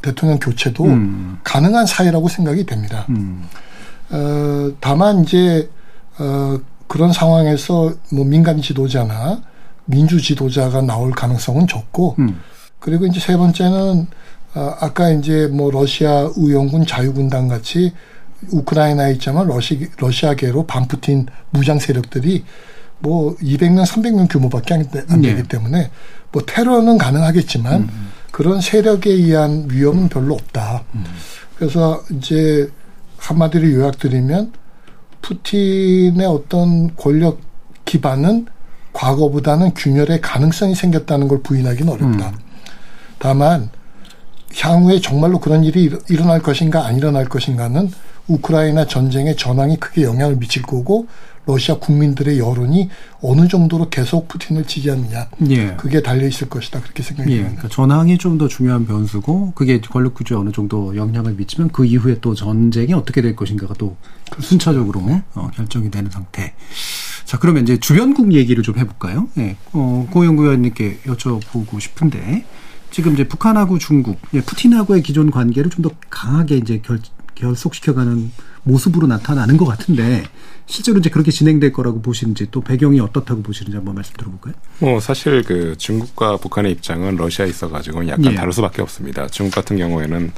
대통령 교체도 음. 가능한 사회라고 생각이 됩니다. 음. 어, 다만 이제 어, 그런 상황에서 뭐 민간 지도자나 민주 지도자가 나올 가능성은 적고 음. 그리고 이제 세 번째는 어, 아까 이제 뭐 러시아 우영군 자유군단 같이 우크라이나에 있지만 러시, 러시아계로 반푸틴 무장 세력들이 뭐 200명, 300명 규모밖에 안, 되기 네. 때문에 뭐 테러는 가능하겠지만 음. 그런 세력에 의한 위험은 별로 없다. 음. 그래서 이제 한마디로 요약드리면 푸틴의 어떤 권력 기반은 과거보다는 균열의 가능성이 생겼다는 걸 부인하기는 어렵다. 음. 다만 향후에 정말로 그런 일이 일어날 것인가 안 일어날 것인가는 우크라이나 전쟁의 전황이 크게 영향을 미칠 거고 러시아 국민들의 여론이 어느 정도로 계속 푸틴을 지지하느냐 예. 그게 달려 있을 것이다 그렇게 생각이 예. 듭니다. 그러니까 전황이 좀 더 중요한 변수고 그게 권력 구조에 어느 정도 영향을 미치면 그 이후에 또 전쟁이 어떻게 될 것인가가 또 순차적으로 어, 결정이 되는 상태. 자 그러면 이제 주변국 얘기를 좀 해볼까요? 예. 어, 고영구 의원님께 여쭤보고 싶은데 지금 이제 북한하고 중국, 예, 푸틴하고의 기존 관계를 좀 더 강하게 이제 결, 결속시켜가는 모습으로 나타나는 것 같은데 실제로 이제 그렇게 진행될 거라고 보시는지 또 배경이 어떻다고 보시는지 한번 말씀 들어볼까요? 뭐 사실 그 중국과 북한의 입장은 러시아에 있어가지고 약간 예. 다를 수밖에 없습니다. 중국 같은 경우에는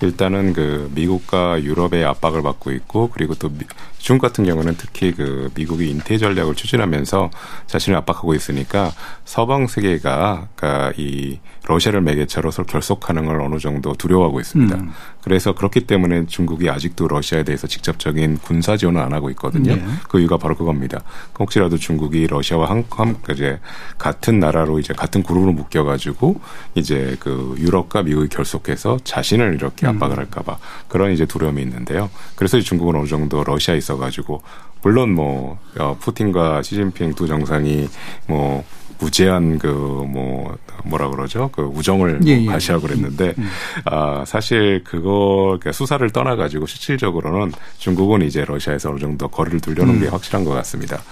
일단은 그 미국과 유럽의 압박을 받고 있고 그리고 또 미, 중국 같은 경우는 특히 그 미국이 인태 전략을 추진하면서 자신을 압박하고 있으니까 서방 세계가 그러니까 이 러시아를 매개체로 서 결속하는 걸 어느 정도 두려워하고 있습니다. 음. 그래서 그렇기 때문에 중국이 아직도 러시아에 대해서 직접적인 군사 지원을 안 하고 있거든요. 네. 그 이유가 바로 그겁니다. 혹시라도 중국이 러시아와 한, 한 이제 같은 나라로 이제 같은 그룹으로 묶여 가지고 이제 그 유럽과 미국이 결속해서 자신을 이렇게 음. 압박을 할까봐 그런 이제 두려움이 있는데요. 그래서 중국은 어느 정도 러시아에 있어 가지고 물론 뭐 어, 푸틴과 시진핑 두 정상이 뭐 무제한 그 뭐 뭐라 그러죠 그 우정을 예, 뭐 예. 가시하고 그랬는데 음, 음. 아 사실 그거 그러니까 수사를 떠나 가지고 실질적으로는 중국은 이제 러시아에서 어느 정도 거리를 두려는 음. 게 확실한 것 같습니다.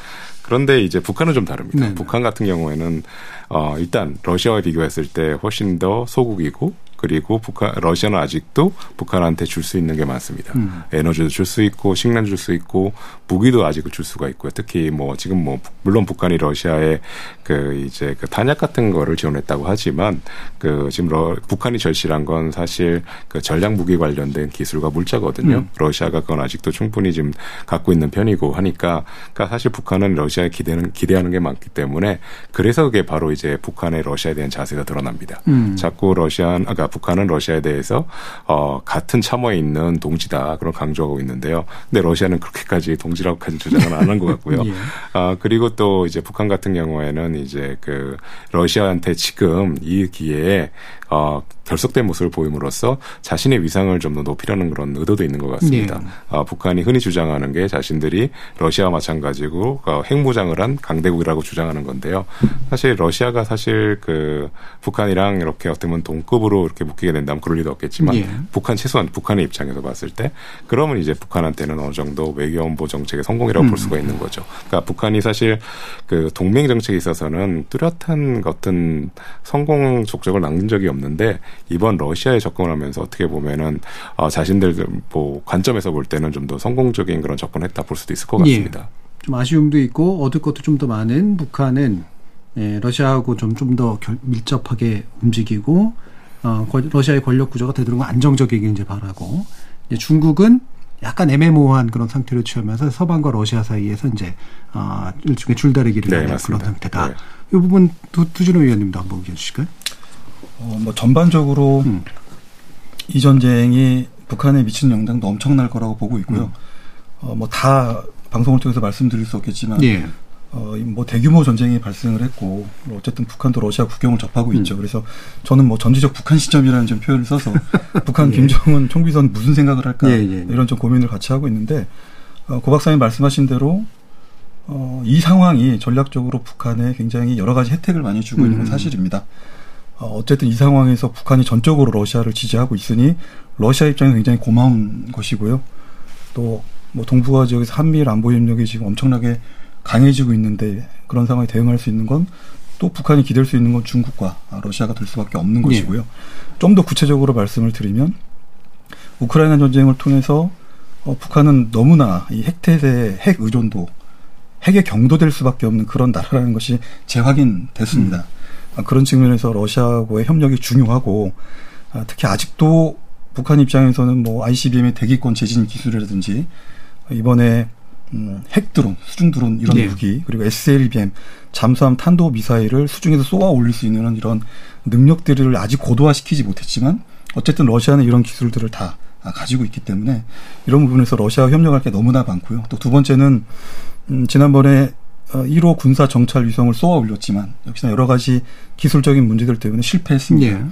그런데 이제 북한은 좀 다릅니다. 네 북한 같은 경우에는 어 일단 러시아와 비교했을 때 훨씬 더 소국이고 그리고 북한 러시아는 아직도 북한한테 줄 수 있는 게 많습니다. 음. 에너지도 줄 수 있고 식량 줄 수 있고 무기도 아직 줄 수가 있고요. 특히 뭐 지금 뭐 물론 북한이 러시아에 그 이제 그 탄약 같은 거를 지원했다고 하지만 그 지금 러, 북한이 절실한 건 사실 그 전략 무기 관련된 기술과 물자거든요. 음. 러시아가 그건 아직도 충분히 지금 갖고 있는 편이고 하니까 그러니까 사실 북한은 러시아에 기대는 기대하는 게 많기 때문에 그래서 그게 바로 이제 북한의 러시아에 대한 자세가 드러납니다. 음. 자꾸 러시아 아까 북한은 러시아에 대해서 어 같은 참호에 있는 동지다 그런 강조하고 있는데요. 근데 러시아는 그렇게까지 동지라고까지 주장은 안 한 것 같고요. 예. 아 그리고 또 이제 북한 같은 경우에는 이제 그 러시아한테 지금 이 기회에 어, 결속된 모습을 보임으로써 자신의 위상을 좀 더 높이려는 그런 의도도 있는 것 같습니다. 네. 어, 북한이 흔히 주장하는 게 자신들이 러시아와 마찬가지고 어, 핵무장을 한 강대국이라고 주장하는 건데요. 사실 러시아가 사실 그 북한이랑 이렇게 어떻게 보면 동급으로 이렇게 묶이게 된다면 그럴 리도 없겠지만 네. 북한 최소한 북한의 입장에서 봤을 때 그러면 이제 북한한테는 어느 정도 외교안보 정책의 성공이라고 음. 볼 수가 있는 거죠. 그러니까 북한이 사실 그 동맹 정책에 있어서는 뚜렷한 어떤 성공 족적을 남긴 적이 없는 없는데 이번 러시아에 접근을 하면서 어떻게 보면은 어, 자신들 뭐 관점에서 볼 때는 좀 더 성공적인 그런 접근했다 볼 수도 있을 것 예. 같습니다. 예. 좀 아쉬움도 있고 얻을 것도 좀 더 많은 북한은 예, 러시아하고 좀 좀 더 밀접하게 움직이고 어, 러시아의 권력 구조가 되도록 안정적이게 이제 바라고 이제 중국은 약간 애매모호한 그런 상태로 취하면서 서방과 러시아 사이에서 이제 어, 일종의 줄다리기를 네, 그런 상태다. 네. 이 부분 두, 두준호 의원님도 한번 얘기해 주실까요? 어, 뭐 전반적으로 음. 이 전쟁이 북한에 미치는 영향도 엄청날 거라고 보고 있고요. 음. 어, 뭐 다 방송을 통해서 말씀드릴 수 없겠지만 예. 어, 뭐 대규모 전쟁이 발생을 했고 뭐 어쨌든 북한도 러시아 국경을 접하고 음. 있죠. 그래서 저는 뭐 전지적 북한 시점이라는 좀 표현을 써서 북한 예. 김정은 총비선 무슨 생각을 할까 예, 예. 이런 좀 고민을 같이 하고 있는데 어, 고 박사님 말씀하신 대로 어, 이 상황이 전략적으로 북한에 굉장히 여러 가지 혜택을 많이 주고 있는 건 음. 사실입니다. 어, 어쨌든 이 상황에서 북한이 전적으로 러시아를 지지하고 있으니 러시아 입장에 굉장히 고마운 것이고요. 또 뭐 동북아 지역에서 한미일 안보 협력이 지금 엄청나게 강해지고 있는데 그런 상황에 대응할 수 있는 건 또 북한이 기댈 수 있는 건 중국과 러시아가 될 수밖에 없는 것이고요. 예. 좀더 구체적으로 말씀을 드리면 우크라이나 전쟁을 통해서 어, 북한은 너무나 이 핵태세, 핵 의존도, 핵에 경도될 수밖에 없는 그런 나라라는 것이 재확인됐습니다. 음. 아, 그런 측면에서 러시아하고의 협력이 중요하고 아, 특히 아직도 북한 입장에서는 뭐 ICBM의 대기권 재진 기술이라든지 이번에 음, 핵 드론, 수중 드론 이런 네. 무기 그리고 SLBM 잠수함 탄도 미사일을 수중에서 쏘아 올릴 수 있는 이런 능력들을 아직 고도화시키지 못했지만 어쨌든 러시아는 이런 기술들을 다 가지고 있기 때문에 이런 부분에서 러시아와 협력할 게 너무나 많고요. 또 두 번째는 음, 지난번에 1호 어, 군사 정찰 위성을 쏘아 올렸지만 역시나 여러 가지 기술적인 문제들 때문에 실패했습니다. 네.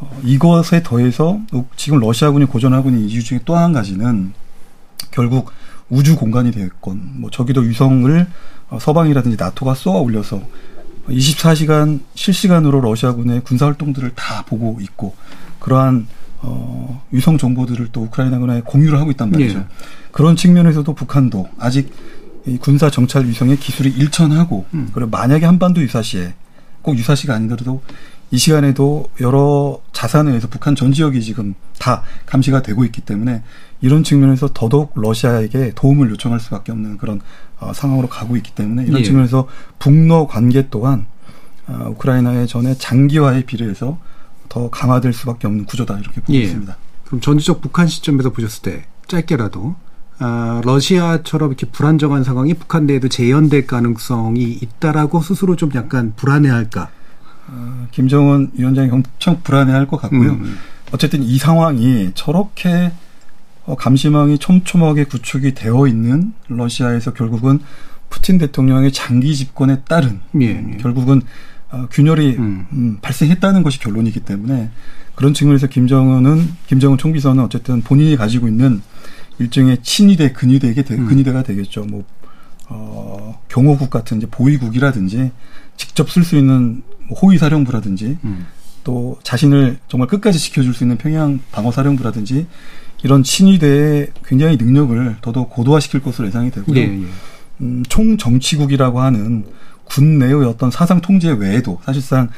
어, 이것에 더해서 지금 러시아군이 고전하고 있는 이유 중에 또 한 가지는 결국 우주 공간이 되었건 뭐 저기도 위성을 어, 서방이라든지 나토가 쏘아 올려서 24시간 실시간으로 러시아군의 군사 활동들을 다 보고 있고 그러한 어, 위성 정보들을 또 우크라이나군에 공유를 하고 있단 말이죠. 예. 그런 측면에서도 북한도 아직 이 군사 정찰 위성의 기술이 일천하고 음. 그리고 만약에 한반도 유사시에 꼭 유사시가 아니더라도 이 시간에도 여러 자산에 의해서 북한 전 지역이 지금 다 감시가 되고 있기 때문에 이런 측면에서 더더욱 러시아에게 도움을 요청할 수밖에 없는 그런 어, 상황으로 가고 있기 때문에 이런 예. 측면에서 북러 관계 또한 어, 우크라이나의 전에 장기화에 비례해서 더 강화될 수밖에 없는 구조다 이렇게 보고 예. 있습니다. 그럼 전지적 북한 시점에서 보셨을 때 짧게라도 아, 러시아처럼 이렇게 불안정한 상황이 북한 내에도 재현될 가능성이 있다라고 스스로 좀 약간 불안해할까? 어, 김정은 위원장이 엄청 불안해할 것 같고요. 음. 어쨌든 이 상황이 저렇게 어, 감시망이 촘촘하게 구축이 되어 있는 러시아에서 결국은 푸틴 대통령의 장기 집권에 따른 예, 예. 결국은 어, 균열이 음. 음, 발생했다는 것이 결론이기 때문에 그런 측면에서 김정은은 김정은 총비서는 어쨌든 본인이 가지고 있는 일종의 친위대 근위대에게 되, 음. 근위대가 되겠죠. 뭐 어, 경호국 같은 이제 보위국이라든지 직접 쓸 수 있는 뭐 호위사령부라든지 음. 또 자신을 정말 끝까지 지켜줄 수 있는 평양 방어사령부라든지 이런 친위대의 굉장히 능력을 더더욱 고도화시킬 것으로 예상이 되고요. 예, 예. 음, 총정치국이라고 하는 군 내의 어떤 사상 통제 외에도 사실상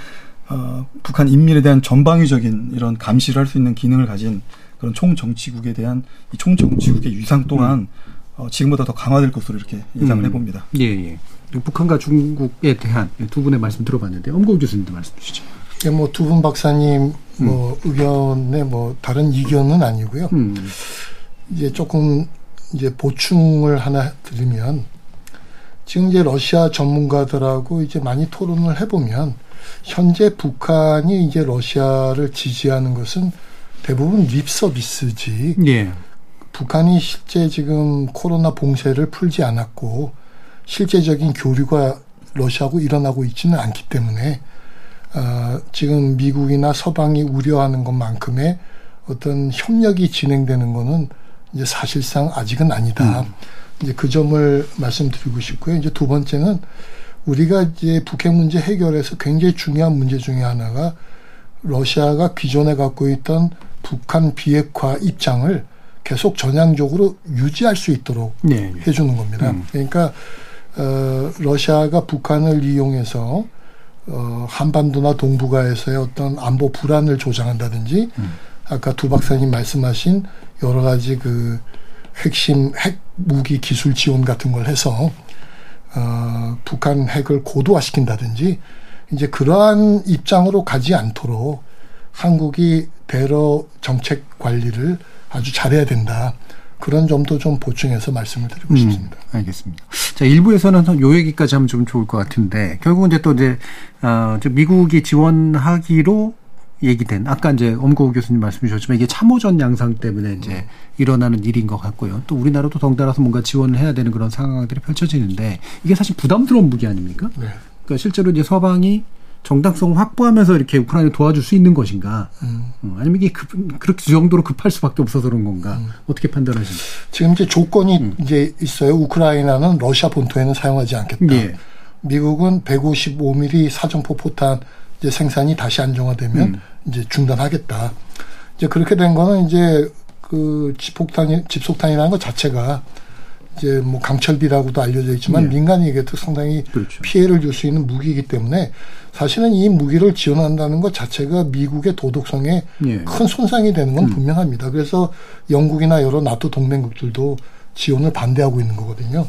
어, 북한 인민에 대한 전방위적인 이런 감시를 할 수 있는 기능을 가진 그런 총정치국에 대한 이 총정치국의 위상 또한 어, 지금보다 더 강화될 것으로 이렇게 예상을 음. 해봅니다. 예, 예. 북한과 중국에 대한 두 분의 말씀 들어봤는데 엄고 교수님도 말씀 주시죠. 예, 뭐두 분 박사님 뭐 음. 의견에 뭐 다른 이견은 아니고요. 음. 이제 조금 이제 보충을 하나 드리면 지금 이제 러시아 전문가들하고 이제 많이 토론을 해보면 현재 북한이 이제 러시아를 지지하는 것은 대부분 립 서비스지. 예. 북한이 실제 지금 코로나 봉쇄를 풀지 않았고 실제적인 교류가 러시아하고 일어나고 있지는 않기 때문에 어, 지금 미국이나 서방이 우려하는 것만큼의 어떤 협력이 진행되는 거는 이제 사실상 아직은 아니다. 음. 이제 그 점을 말씀드리고 싶고요. 이제 두 번째는 우리가 이제 북핵 문제 해결에서 굉장히 중요한 문제 중에 하나가 러시아가 기존에 갖고 있던 북한 비핵화 입장을 계속 전향적으로 유지할 수 있도록 네. 해주는 겁니다. 음. 그러니까 어, 러시아가 북한을 이용해서 어, 한반도나 동북아에서의 어떤 안보 불안을 조장한다든지 음. 아까 두 박사님 말씀하신 여러 가지 그 핵심 핵 무기 기술 지원 같은 걸 해서 어, 북한 핵을 고도화시킨다든지 이제 그러한 입장으로 가지 않도록 한국이 대러 정책 관리를 아주 잘해야 된다. 그런 점도 좀 보충해서 말씀을 드리고 음, 싶습니다. 알겠습니다. 자, 일부에서는 요 얘기까지 하면 좀 좋을 것 같은데, 결국은 이제 또 이제, 어, 미국이 지원하기로 얘기된, 아까 이제 엄고 교수님 말씀 주셨지만 이게 참호전 양상 때문에 이제 음. 일어나는 일인 것 같고요. 또 우리나라도 덩달아서 뭔가 지원을 해야 되는 그런 상황들이 펼쳐지는데, 이게 사실 부담스러운 무기 아닙니까? 네. 그러니까 실제로 이제 서방이 정당성을 확보하면서 이렇게 우크라이나 도와줄 수 있는 것인가? 음. 어, 아니면 이게 급, 그렇게 그 정도로 급할 수밖에 없어서 그런 건가? 음. 어떻게 판단하십니까? 지금 이제 조건이 음. 이제 있어요. 우크라이나는 러시아 본토에는 사용하지 않겠다. 예. 미국은 155mm 사정포 포탄 이제 생산이 다시 안정화되면 음. 이제 중단하겠다. 이제 그렇게 된 거는 이제 그 집폭탄이 집속탄이라는 것 자체가 이제 뭐 강철비라고도 알려져 있지만 네. 민간에게도 상당히 그렇죠. 피해를 줄 수 있는 무기이기 때문에 사실은 이 무기를 지원한다는 것 자체가 미국의 도덕성에 네. 큰 손상이 되는 건 음. 분명합니다. 그래서 영국이나 여러 나토 동맹국들도 지원을 반대하고 있는 거거든요.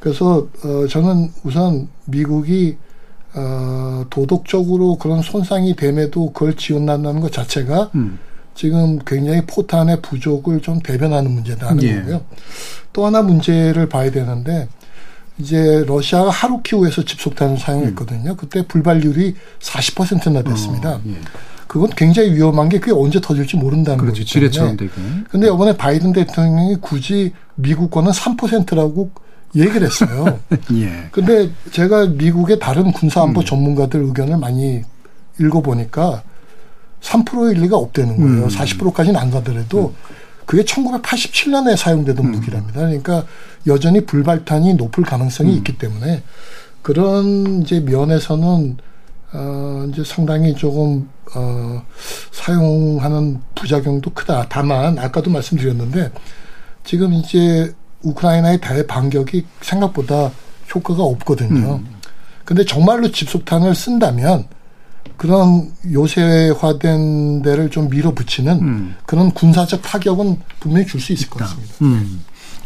그래서 어 저는 우선 미국이 어 도덕적으로 그런 손상이 됨에도 그걸 지원한다는 것 자체가 음. 지금 굉장히 포탄의 부족을 좀 대변하는 문제다는 예. 거고요. 또 하나 문제를 봐야 되는데 이제 러시아가 하루키우에서 집속탄을 사용했거든요. 음. 그때 불발률이 40%나 됐습니다. 어, 예. 그건 굉장히 위험한 게 그게 언제 터질지 모른다는 그렇죠. 때문에. 지뢰처럼 되게. 근데 이번에 바이든 대통령이 굳이 미국 거는 3%라고 얘기를 했어요. 예. 근데 제가 미국의 다른 군사안보 음. 전문가들 의견을 많이 읽어보니까 3%일 리가 없다는 거예요. 음. 40%까지는 안 가더라도 음. 그게 1987년에 사용되던 음. 무기랍니다. 그러니까 여전히 불발탄이 높을 가능성이 음. 있기 때문에 그런 이제 면에서는 어 이제 상당히 조금 어 사용하는 부작용도 크다. 다만 아까도 말씀드렸는데 지금 이제 우크라이나의 대반격이 생각보다 효과가 없거든요. 음. 근데 정말로 집속탄을 쓴다면 그런 요새화된 데를 좀 밀어붙이는 음. 그런 군사적 타격은 분명히 줄 수 있을 것 같습니다. 음.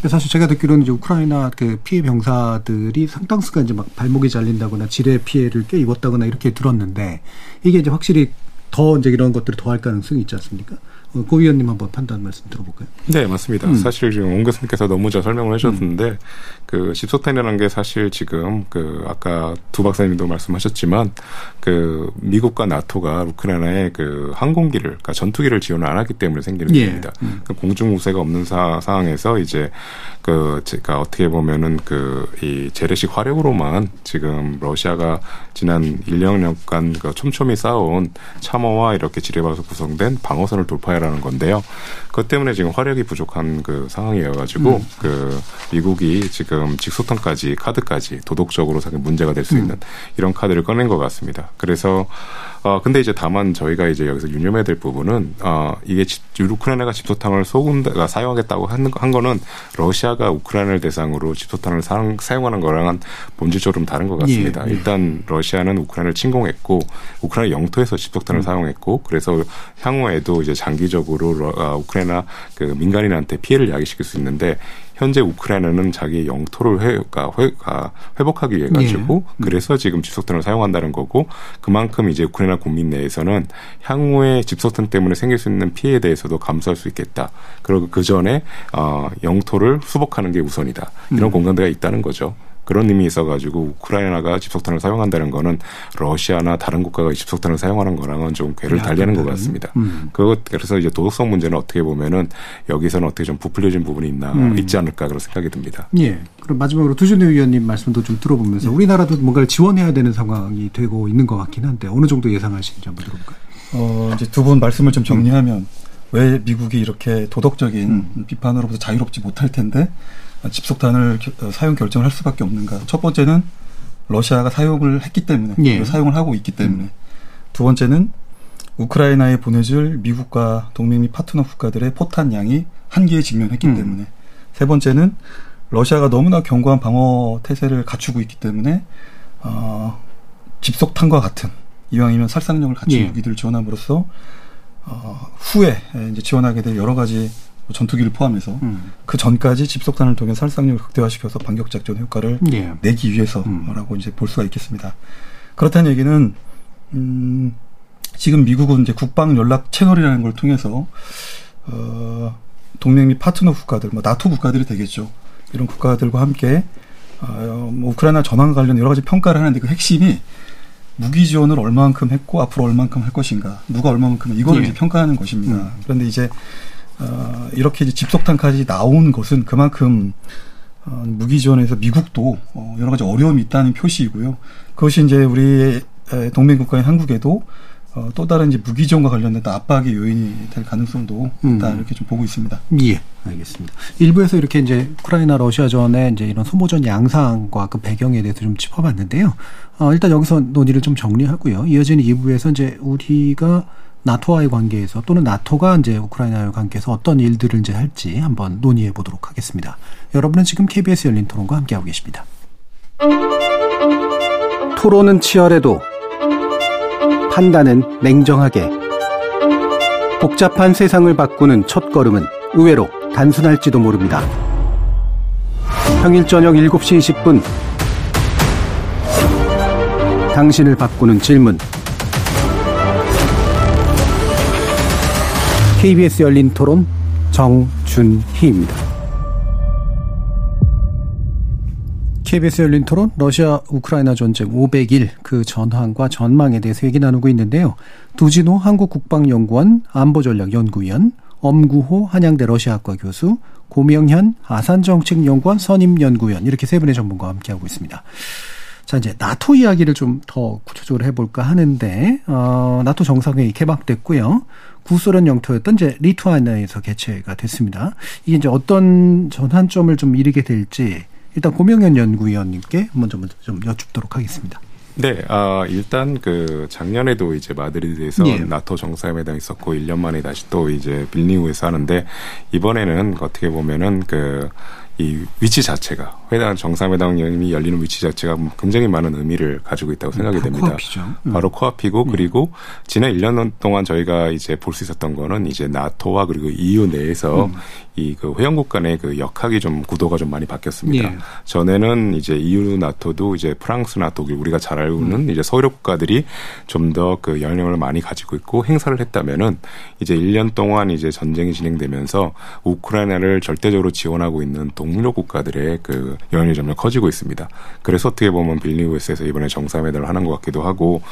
사실 제가 듣기로는 이제 우크라이나 그 피해 병사들이 상당수가 이제 막 발목이 잘린다거나 지뢰 피해를 꽤 입었다거나 이렇게 들었는데 이게 이제 확실히 더 이제 이런 것들이 더할 가능성이 있지 않습니까? 어, 고 위원님 한번 판단 말씀 들어볼까요? 네, 맞습니다. 음. 사실 지금 옹 교수님께서 너무 잘 설명을 해주셨는데 음. 그 집소탄이라는 게 사실 지금 그 아까 두 박사님도 말씀하셨지만 그 미국과 나토가 우크라이나에 그 항공기를 그러니까 전투기를 지원을 안 하기 때문에 생기는 예. 겁니다. 음. 그 공중 우세가 없는 사, 상황에서 이제 그 제가 어떻게 보면은 그 이 재래식 화력으로만 지금 러시아가 지난 1, 2년간 그 촘촘히 쌓아온 참호와 이렇게 지뢰밭으로 구성된 방어선을 돌파해라는 건데요. 그것 때문에 지금 화력이 부족한 그 상황이어가지고 음. 그 미국이 지금 직소탄까지 카드까지 도덕적으로 상당히 문제가 될수 음. 있는 음. 이런 카드를 꺼낸 것 같습니다. 그래서 어 근데 이제 다만 저희가 이제 여기서 유념해야 될 부분은 어 이게 우크라이나가 집소탄을 소군대가 사용하겠다고 한, 한 거는 러시아가 우크라이나를 대상으로 집소탄을 사용, 사용하는 거랑은 본질적으로 좀 다른 것 같습니다. 예, 예. 일단 러시아는 우크라이나를 침공했고 우크라이나 영토에서 집소탄을 음. 사용했고 그래서 향후에도 이제 장기적으로 아, 우크라이나 그 민간인한테 피해를 야기시킬 수 있는데 현재 우크라이나는 자기 영토를 회, 가 회, 가 회복하기 위해 가지고 예. 그래서 지금 집속탄을 사용한다는 거고 그만큼 이제 우크라이나 국민 내에서는 향후에 집속탄 때문에 생길 수 있는 피해에 대해서도 감수할 수 있겠다. 그리고 그 전에 어, 영토를 수복하는 게 우선이다. 이런 음. 공감대가 있다는 거죠. 그런 의미 있어가지고 우크라이나가 집속탄을 사용한다는 거는 러시아나 다른 국가가 집속탄을 사용하는 거랑은 좀 궤를 달리는 것 같습니다. 음. 그것 그래서 이제 도덕성 문제는 어떻게 보면은 여기서는 어떻게 좀 부풀려진 부분이 있나 음. 있지 않을까 그런 생각이 듭니다. 예. 그럼 마지막으로 두준희 의원님 말씀도 좀 들어보면서 예. 우리나라도 뭔가를 지원해야 되는 상황이 되고 있는 것 같긴 한데 어느 정도 예상하시는지 한번 들어볼까요? 어 이제 두 분 말씀을 좀 정리하면 음. 왜 미국이 이렇게 도덕적인 음. 비판으로부터 자유롭지 못할 텐데 집속탄을 어, 사용 결정을 할 수밖에 없는가. 첫 번째는 러시아가 사용을 했기 때문에 예. 사용을 하고 있기 때문에 음. 두 번째는 우크라이나에 보내줄 미국과 동맹 및 파트너 국가들의 포탄 양이 한계에 직면했기 음. 때문에 세 번째는 러시아가 너무나 견고한 방어 태세를 갖추고 있기 때문에 어, 집속탄과 같은 이왕이면 살상력을 갖춘 예. 무기들을 지원함으로써 어, 후에 이제 지원하게 될 여러 가지 뭐 전투기를 포함해서 음. 그 전까지 집속탄을 통해 살상력을 극대화시켜서 반격 작전 효과를 예. 내기 위해서라고 음. 이제 볼 수가 있겠습니다. 그렇다는 얘기는 음 지금 미국은 이제 국방 연락 채널이라는 걸 통해서 어 동맹 및 파트너 국가들, 뭐 나토 국가들이 되겠죠. 이런 국가들과 함께 어, 뭐 우크라이나 전황 관련 여러 가지 평가를 하는데 그 핵심이 무기 지원을 얼마만큼 했고 앞으로 얼마만큼 할 것인가, 누가 얼마만큼 이거를 예. 이제 평가하는 것입니다. 음. 그런데 이제 어, 이렇게 이제 집속탄까지 나온 것은 그만큼 어, 무기 지원에서 미국도 어, 여러 가지 어려움이 있다는 표시이고요. 그것이 이제 우리 동맹 국가인 한국에도 어, 또 다른 이제 무기 지원과 관련된 압박의 요인이 될 가능성도 있다 음. 이렇게 좀 보고 있습니다. 예, 알겠습니다. 일부에서 이렇게 이제 우크라이나 러시아 전에 이제 이런 소모전 양상과 그 배경에 대해서 좀 짚어봤는데요. 어, 일단 여기서 논의를 좀 정리하고요. 이어지는 2부에서 이제 우리가 나토와의 관계에서 또는 나토가 이제 우크라이나와의 관계에서 어떤 일들을 이제 할지 한번 논의해 보도록 하겠습니다. 여러분은 지금 KBS 열린 토론과 함께하고 계십니다. 토론은 치열해도 판단은 냉정하게 복잡한 세상을 바꾸는 첫 걸음은 의외로 단순할지도 모릅니다. 평일 저녁 7시 20분 당신을 바꾸는 질문 KBS 열린 토론 정준희입니다. KBS 열린 토론 러시아 우크라이나 전쟁 500일 그 전황과 전망에 대해서 얘기 나누고 있는데요. 두진호 한국국방연구원 안보전략연구위원, 엄구호 한양대 러시아학과 교수, 고명현 아산정책연구원 선임연구위원 이렇게 세 분의 전문가와 함께하고 있습니다. 자, 이제 나토 이야기를 좀 더 구체적으로 해볼까 하는데, 어, 나토 정상회의 개막됐고요. 구소련 영토였던 이제 리투아니아에서 개최가 됐습니다. 이게 이제 어떤 전환점을 좀 이르게 될지 일단 고명현 연구위원님께 먼저 먼저 좀 여쭙도록 하겠습니다. 네, 아, 일단 그 작년에도 이제 마드리드에서 예. 나토 정상회담 있었고 1년 만에 다시 또 이제 빌니우에서 하는데 이번에는 어떻게 보면은 그 이 위치 자체가 회담 정상회담이 열리는 위치 자체가 굉장히 많은 의미를 가지고 있다고 생각이 됩니다. 코앞이죠. 음. 바로 코앞이고 음. 그리고 지난 1년 동안 저희가 이제 볼 수 있었던 거는 이제 나토와 그리고 EU 내에서 음. 이그 회원국 간의 그 역학이 좀 구도가 좀 많이 바뀌었습니다. 예. 전에는 이제 EU 나토도 이제 프랑스나 독일 우리가 잘 알고 있는 음. 이제 서유럽 국가들이 좀 더 그 영향력을 많이 가지고 있고 행사를 했다면은 이제 1년 동안 이제 전쟁이 진행되면서 우크라이나를 절대적으로 지원하고 있는 동 동료 국가들의 그 영향이 점점 커지고 있습니다. 그래서 어떻게 보면 빌니우스에서 이번에 정상회담을 하는 것 같기도 하고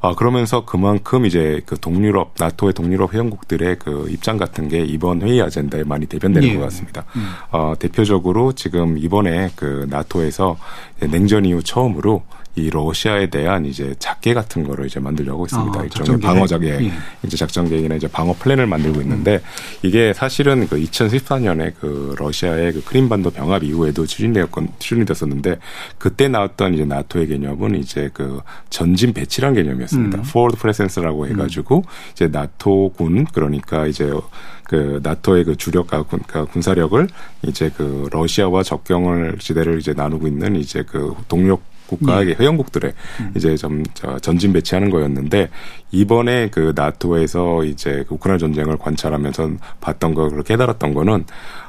아 그러면서 그만큼 이제 그 동유럽 나토의 동유럽 회원국들의 그 입장 같은 게 이번 회의 아젠다에 많이 대변되는 예. 것 같습니다. 음. 어, 대표적으로 지금 이번에 그 나토에서 냉전 이후 처음으로 이 러시아에 대한 이제 작계 같은 거를 이제 만들려고 있습니다. 아, 일종의 방어작에 예. 이제 작전 계획이나 이제 방어 플랜을 만들고 있는데 음. 이게 사실은 그 2014년에 그 러시아의 그 크림반도 병합 이후에도 추진되었건 추진이 됐었는데 그때 나왔던 이제 나토의 개념은 이제 그 전진 배치란 개념이었습니다. 음. Forward Presence라고 해가지고 음. 이제 나토군 그러니까 이제 그 나토의 그 주력 군, 그 군사력을 이제 그 러시아와 접경을 지대를 이제 나누고 있는 이제 그 동력 국가의 네. 회원국들의 음. 이제 좀 전진 배치하는 거였는데 이번에 그 나토에서 이제 그 우크라이나 전쟁을 관찰하면서 봤던 거 그렇게 깨달았던 거는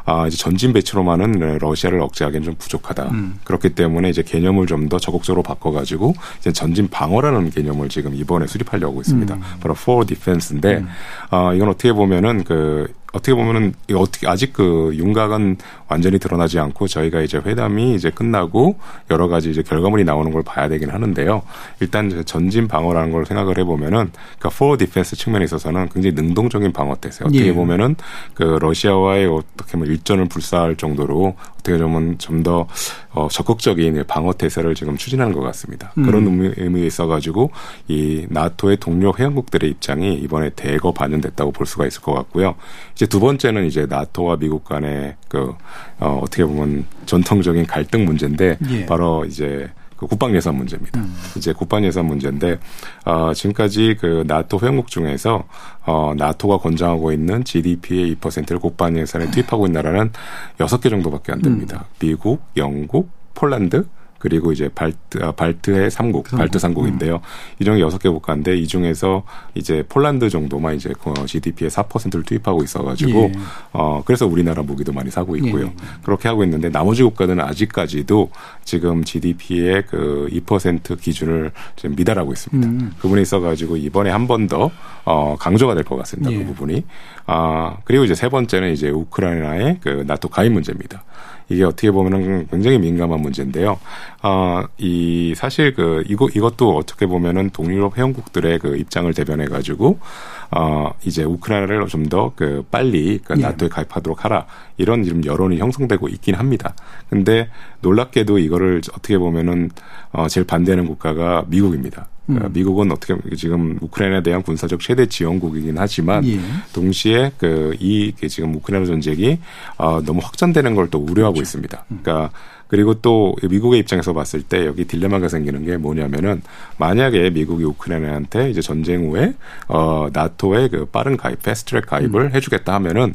아 이제 전진 배치로만은 러시아를 억제하기는 좀 부족하다. 음. 그렇기 때문에 이제 개념을 좀 더 적극적으로 바꿔가지고 이제 전진 방어라는 개념을 지금 이번에 수립하려고 있습니다. 음. 바로 for defense인데 음. 아 이건 어떻게 보면은 그 어떻게 보면은 어떻게 아직 그 윤곽은 완전히 드러나지 않고 저희가 이제 회담이 이제 끝나고 여러 가지 이제 결과물이 나오는 걸 봐야 되긴 하는데요. 일단 전진 방어라는 걸 생각을 해보면은 그러니까 for defense 측면에 있어서는 굉장히 능동적인 방어 태세. 어떻게 예. 보면은 그 러시아와의 어떻게 보면 일전을 불사할 정도로 어떻게 보면 좀더 어, 적극적인 방어 태세를 지금 추진하는 것 같습니다. 음. 그런 의미, 의미에 있어 가지고 이 나토의 동료 회원국들의 입장이 이번에 대거 반영됐다고 볼 수가 있을 것 같고요. 이제 두 번째는 이제 나토와 미국 간의 그 어, 어떻게 보면 전통적인 갈등 문제인데 예. 바로 이제 그 국방 예산 문제입니다. 음. 이제 국방 예산 문제인데 어, 지금까지 그 나토 회원국 중에서 어, 나토가 권장하고 있는 GDP의 2%를 국방 예산에 투입하고 있는 나라는 6개 정도밖에 안 됩니다. 음. 미국, 영국, 폴란드, 그리고 이제 발트 아, 발트의 삼국 발트 삼국인데요. 음. 이 중에 여섯 개 국가인데 이 중에서 이제 폴란드 정도만 이제 그 GDP의 4%를 투입하고 있어가지고 예. 어 그래서 우리나라 무기도 많이 사고 있고요. 예. 그렇게 하고 있는데 나머지 국가들은 아직까지도 지금 GDP의 그 2% 기준을 지금 미달하고 있습니다. 음. 그 부분에 있어가지고 이번에 한 번 더 어, 강조가 될 것 같습니다. 그 예. 그 부분이. 아 그리고 이제 세 번째는 이제 우크라이나의 그 나토 가입 문제입니다. 이게 어떻게 보면은 굉장히 민감한 문제인데요. 어, 이 사실 그 이거 이것도 어떻게 보면은 동유럽 회원국들의 그 입장을 대변해 가지고 어 이제 우크라이나를 좀 더 그 빨리 그 나토에 가입하도록 하라 이런 지금 여론이 형성되고 있긴 합니다. 근데 놀랍게도 이거를 어떻게 보면은 어 제일 반대하는 국가가 미국입니다. 그러니까 음. 미국은 어떻게 지금 우크라이나에 대한 군사적 최대 지원국이긴 하지만 예. 동시에 그 이 지금 우크라이나 전쟁이 어, 너무 확전되는 걸 또 우려하고 그렇죠. 있습니다. 음. 그러니까 그리고 또 미국의 입장에서 봤을 때 여기 딜레마가 생기는 게 뭐냐면은 만약에 미국이 우크라이나한테 이제 전쟁 후에 어 나토의 그 빠른 가입, 패스트트랙 가입을 음. 해주겠다 하면은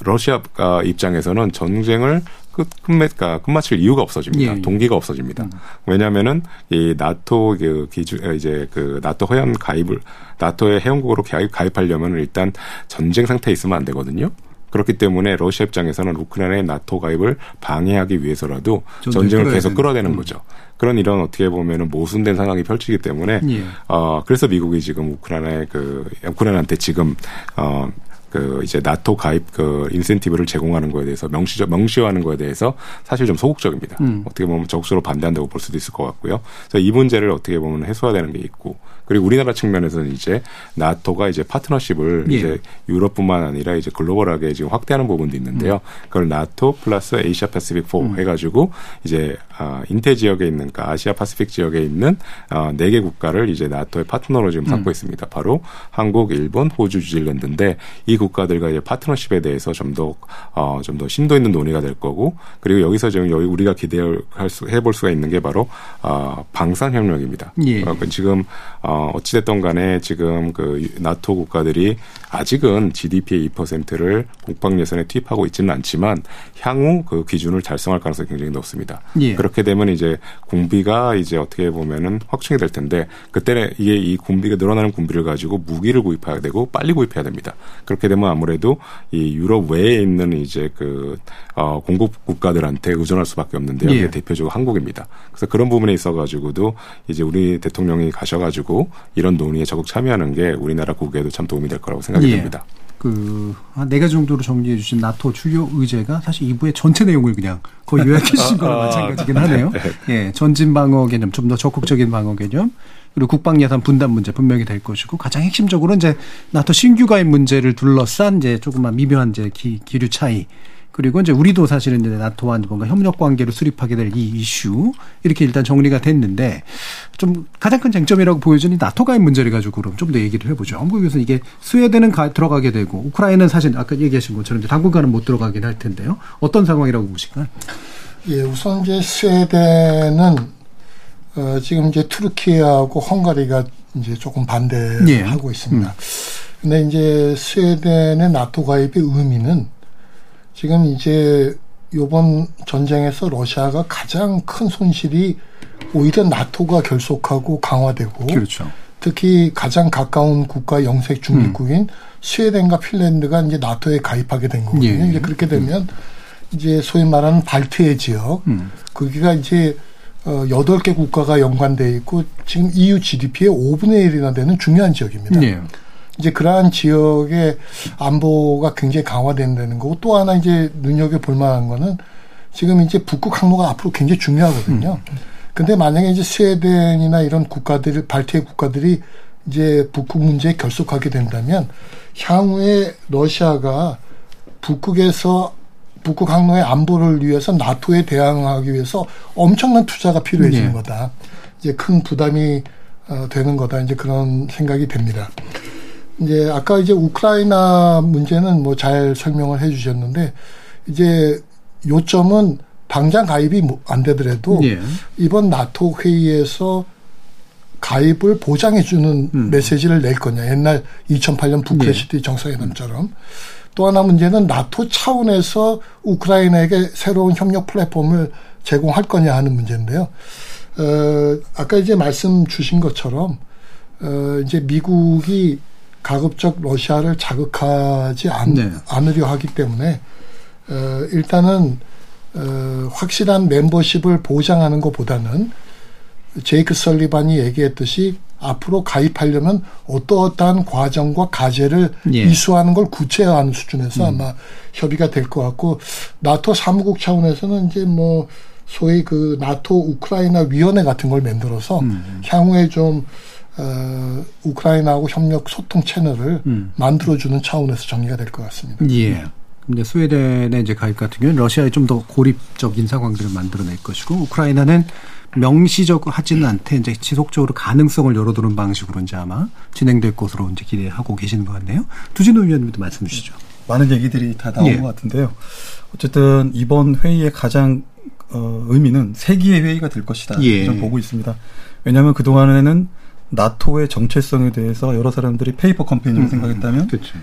러시아 입장에서는 전쟁을 끝, 끝맺, 끝마칠 이유가 없어집니다. 예, 예. 동기가 없어집니다. 음. 왜냐면은 이 나토 그 기준, 이제 그 나토 회원 가입을, 나토의 회원국으로 가입, 가입하려면 일단 전쟁 상태에 있으면 안 되거든요. 그렇기 때문에 러시아 입장에서는 우크라이나의 나토 가입을 방해하기 위해서라도 전쟁을 계속 끌어대는 음. 거죠. 그런 이런 어떻게 보면은 모순된 상황이 펼치기 때문에 예. 어 그래서 미국이 지금 우크라이나의 그 우크라이나한테 지금 어 그 이제 나토 가입 그 인센티브를 제공하는 거에 대해서 명시 명시화하는 거에 대해서 사실 좀 소극적입니다. 음. 어떻게 보면 적극적으로 반대한다고 볼 수도 있을 것 같고요. 그래서 이 문제를 어떻게 보면 해소해야 되는 게 있고 그리고 우리나라 측면에서는 이제 나토가 이제 파트너십을 예. 이제 유럽뿐만 아니라 이제 글로벌하게 지금 확대하는 부분도 있는데요. 음. 그걸 나토 플러스 Asia Pacific 4 음. 해가지고 이제 아, 인태 지역에 있는 그러니까 아시아 Pacific 지역에 있는 아, 네개 국가를 이제 나토의 파트너로 지금 삼고 음. 있습니다. 바로 한국, 일본, 호주, 뉴질랜드인데 이 국가들과 이제 파트너십에 대해서 좀 더 어, 좀 더 심도 있는 논의가 될 거고 그리고 여기서 지금 여기 우리가 기대할 수 해볼 수가 있는 게 바로 어, 방산 협력입니다. 예. 어, 지금 어, 어찌됐던 간에 지금 그 나토 국가들이 아직은 GDP의 2%를 국방 예산에 투입하고 있지는 않지만 향후 그 기준을 달성할 가능성이 굉장히 높습니다. 예. 그렇게 되면 이제 군비가 이제 어떻게 보면은 확충이 될 텐데 그때는 이게 이 군비가 늘어나는 군비를 가지고 무기를 구입해야 되고 빨리 구입해야 됩니다. 그렇게 되면 아무래도 이 유럽 외에 있는 이제 그 어, 공급 국가들한테 의존할 수밖에 없는데요. 예. 대표적으로 한국입니다. 그래서 그런 부분에 있어 가지고도 이제 우리 대통령이 가셔 가지고 이런 논의에 적극 참여하는 게 우리나라 국외에도 참 도움이 될 거라고 생각 이 예. 됩니다. 그한 네 가지 정도로 정리해 주신 나토 주요 의제가 사실 2부의 전체 내용을 그냥 거의 요약해 주신 거랑 아, 마찬가지긴 하네요. 네. 예, 전진 방어 개념, 좀 더 적극적인 방어 개념, 그리고 국방 예산 분담 문제 분명히 될 것이고 가장 핵심적으로 이제 나토 신규 가입 문제를 둘러싼 이제 조금만 미묘한 이제 기, 기류 차이 그리고 이제 우리도 사실은 이제 나토와 뭔가 협력 관계로 수립하게 될 이 이슈 이렇게 일단 정리가 됐는데 좀 가장 큰 쟁점이라고 보여지는 나토 가입 문제를 가지고 그럼 좀 더 얘기를 해보죠. 한국에서 이게 스웨덴은 가, 들어가게 되고 우크라이나는 사실 아까 얘기하신 것처럼 당분간은 못 들어가긴 할 텐데요. 어떤 상황이라고 보실까요? 예, 우선 이제 스웨덴은 어, 지금 이제 투르키하고 헝가리가 이제 조금 반대하고 예. 있습니다. 음. 근데 이제 스웨덴의 나토 가입의 의미는 지금 이제 요번 전쟁에서 러시아가 가장 큰 손실이 오히려 나토가 결속하고 강화되고 그렇죠. 특히 가장 가까운 국가 영색 중립국인 음. 스웨덴과 핀란드가 이제 나토에 가입하게 된 거거든요. 예. 이제 그렇게 되면 음. 이제 소위 말하는 발트해 지역 음. 거기가 이제 어 여덟 개 국가가 연관돼 있고 지금 EU GDP의 5분의 1이나 되는 중요한 지역입니다. 예. 이제 그러한 지역의 안보가 굉장히 강화된다는 거고 또 하나 이제 눈여겨 볼 만한 거는 지금 이제 북극 항로가 앞으로 굉장히 중요하거든요. 음. 근데 만약에 이제 스웨덴이나 이런 국가들, 발트해 국가들이 이제 북극 문제에 결속하게 된다면 향후에 러시아가 북극에서 북극 항로의 안보를 위해서 나토에 대항하기 위해서 엄청난 투자가 필요해지는 네. 거다. 이제 큰 부담이 어, 되는 거다. 이제 그런 생각이 됩니다. 이제 아까 이제 우크라이나 문제는 뭐 잘 설명을 해 주셨는데 이제 요점은 당장 가입이 뭐안 되더라도 예. 이번 나토 회의에서 가입을 보장해 주는 음. 메시지를 낼 거냐. 옛날 2008년 부크레시티 예. 정상회담처럼. 또 하나 문제는 나토 차원에서 우크라이나에게 새로운 협력 플랫폼을 제공할 거냐 하는 문제인데요. 어, 아까 이제 말씀 주신 것처럼 어, 이제 미국이 가급적 러시아를 자극하지 않, 네. 않으려 하기 때문에 어, 일단은 어, 확실한 멤버십을 보장하는 것보다는 제이크 설리반이 얘기했듯이 앞으로 가입하려면 어떠어떠한 과정과 과제를 예. 이수하는 걸 구체화하는 수준에서 음. 아마 협의가 될 것 같고 나토 사무국 차원에서는 이제 뭐 소위 그 나토 우크라이나 위원회 같은 걸 만들어서 음. 향후에 좀 어, 우크라이나하고 협력 소통 채널을 음. 만들어주는 차원에서 정리가 될 것 같습니다. 예. 근데 스웨덴의 이제 가입 같은 경우는 러시아에 좀 더 고립적인 상황들을 만들어낼 것이고 우크라이나는 명시적으로 하지는 않되 이제 지속적으로 가능성을 열어두는 방식으로 이제 아마 진행될 것으로 이제 기대하고 계시는 것 같네요. 두진호 위원님도 말씀 주시죠. 많은 얘기들이 다 나온 예. 것 같은데요. 어쨌든 이번 회의의 가장 어, 의미는 세기의 회의가 될 것이다. 예. 저는 보고 있습니다. 왜냐하면 그 동안에는 나토의 정체성에 대해서 여러 사람들이 페이퍼 컴퍼니를 음, 생각했다면 그렇죠.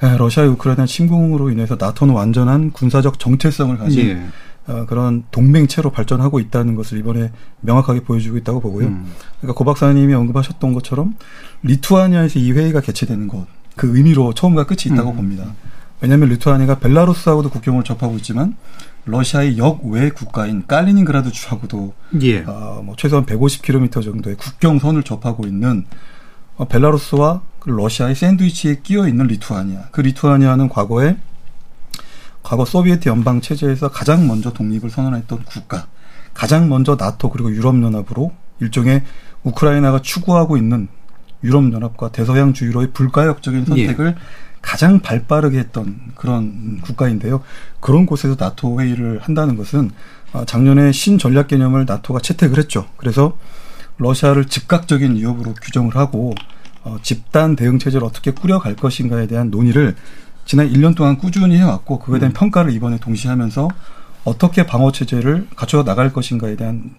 러시아의 우크라이나 침공으로 인해서 나토는 완전한 군사적 정체성을 가진 예. 어, 그런 동맹체로 발전하고 있다는 것을 이번에 명확하게 보여주고 있다고 보고요. 음. 그러니까 고 박사님이 언급하셨던 것처럼 리투아니아에서 이 회의가 개최되는 것, 그 의미로 처음과 끝이 있다고 음. 봅니다. 왜냐하면 리투아니아가 벨라루스하고도 국경을 접하고 있지만 러시아의 역외 국가인 깔리닌그라드 주하고도 예. 어, 뭐 최소한 150km 정도의 국경선을 접하고 있는 어, 벨라루스와 그 러시아의 샌드위치에 끼어 있는 리투아니아. 그 리투아니아는 과거에 과거 소비에트 연방 체제에서 가장 먼저 독립을 선언했던 국가, 가장 먼저 나토 그리고 유럽 연합으로 일종의 우크라이나가 추구하고 있는 유럽 연합과 대서양 주의로의 불가역적인 선택을 예. 가장 발빠르게 했던 그런 국가인데요. 그런 곳에서 나토 회의를 한다는 것은 아, 작년에 신전략 개념을 나토가 채택을 했죠. 그래서 러시아를 즉각적인 위협으로 규정을 하고 어, 집단 대응 체제를 어떻게 꾸려갈 것인가에 대한 논의를 지난 1년 동안 꾸준히 해왔고 그거에 대한 음. 평가를 이번에 동시에 하면서 어떻게 방어 체제를 갖춰 나갈 것인가에 대한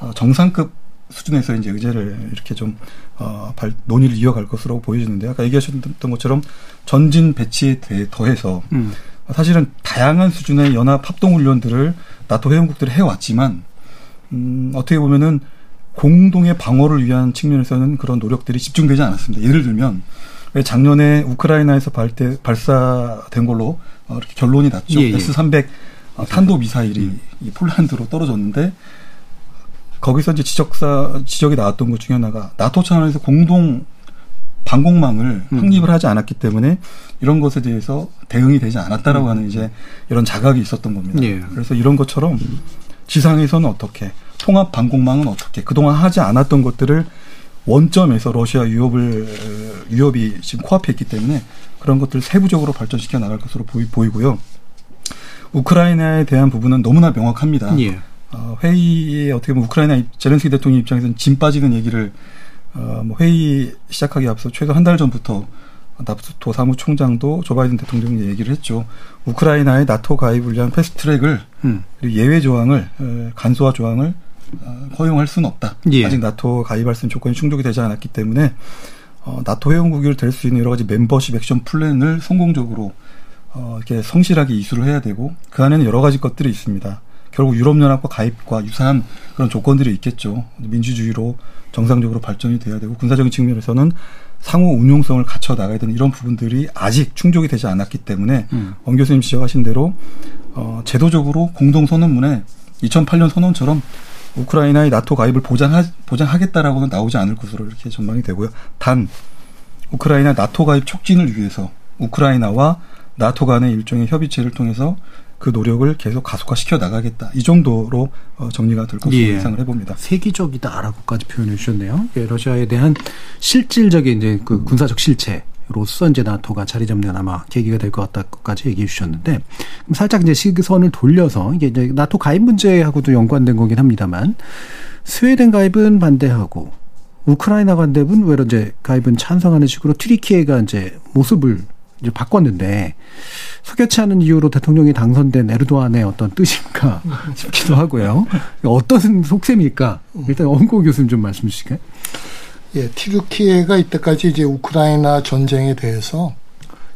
어, 정상급 수준에서 이제 의제를 이렇게 좀 어, 발, 논의를 이어갈 것으로 보여지는데 아까 얘기하셨던 것처럼 전진 배치에 대해 더해서 음. 사실은 다양한 수준의 연합 합동 훈련들을 나토 회원국들이 해왔지만 음, 어떻게 보면은 공동의 방어를 위한 측면에서는 그런 노력들이 집중되지 않았습니다. 예를 들면 작년에 우크라이나에서 발대, 발사된 걸로 어, 이렇게 결론이 났죠. 예, 예. S300 어, 탄도 미사일이 음. 이 폴란드로 떨어졌는데 거기서 이제 지적사 지적이 나왔던 것 중에 하나가 나토 차원에서 공동 방공망을 음. 확립을 하지 않았기 때문에 이런 것에 대해서 대응이 되지 않았다라고 음. 하는 이제 이런 자각이 있었던 겁니다. 예. 그래서 이런 것처럼 지상에서는 어떻게 통합 방공망은 어떻게 그동안 하지 않았던 것들을 원점에서 러시아 위협을 위협이 지금 코앞에 있기 때문에 그런 것들을 세부적으로 발전시켜 나갈 것으로 보이, 보이고요. 우크라이나에 대한 부분은 너무나 명확합니다. 예. 어, 회의에 어떻게 보면 우크라이나 제렌스키 대통령 입장에서는 짐 빠지는 얘기를 어, 뭐 회의 시작하기 앞서 최소 한 달 전부터 나토 사무총장도 조 바이든 대통령이 얘기를 했죠. 우크라이나의 나토 가입을 위한 패스트트랙을 음. 그리고 예외 조항을 간소화 조항을 어, 허용할 수는 없다. 예. 아직 나토 가입할 수 있는 조건이 충족이 되지 않았기 때문에 어, 나토 회원국이 될 수 있는 여러 가지 멤버십 액션 플랜을 성공적으로 어, 이렇게 성실하게 이수를 해야 되고 그 안에는 여러 가지 것들이 있습니다. 결국 유럽연합과 가입과 유사한 그런 조건들이 있겠죠. 민주주의로 정상적으로 발전이 돼야 되고 군사적인 측면에서는 상호 운용성을 갖춰 나가야 되는 이런 부분들이 아직 충족이 되지 않았기 때문에 음. 원 교수님 지적하신 대로 어, 제도적으로 공동 선언문에 2008년 선언처럼 우크라이나의 나토 가입을 보장하, 보장하겠다라고는 나오지 않을 것으로 이렇게 전망이 되고요. 단 우크라이나 나토 가입 촉진을 위해서 우크라이나와 나토 간의 일종의 협의체를 통해서 그 노력을 계속 가속화시켜 나가겠다. 이 정도로 어, 정리가 될 것으로 예. 예상을 해봅니다. 세기적이다라고까지 표현해 주셨네요. 예, 러시아에 대한 실질적인 이제 그 군사적 실체. 로서 이제 나토가 자리 잡는 아마 계기가 될 것 같다까지 얘기해 주셨는데 살짝 이제 시선을 돌려서 이게 이제 나토 가입 문제하고도 연관된 거긴 합니다만 스웨덴 가입은 반대하고 우크라이나 간대은 외로 이제 가입은 찬성하는 식으로 튀리키예가 이제 모습을 이제 바꿨는데 석여치 않은 이유로 대통령이 당선된 에르도안의 어떤 뜻인가 싶기도 하고요. 어떤 속셈일까? 일단 엄고 교수님 좀 말씀 주실까요? 예, 티르키예가 이때까지 이제 우크라이나 전쟁에 대해서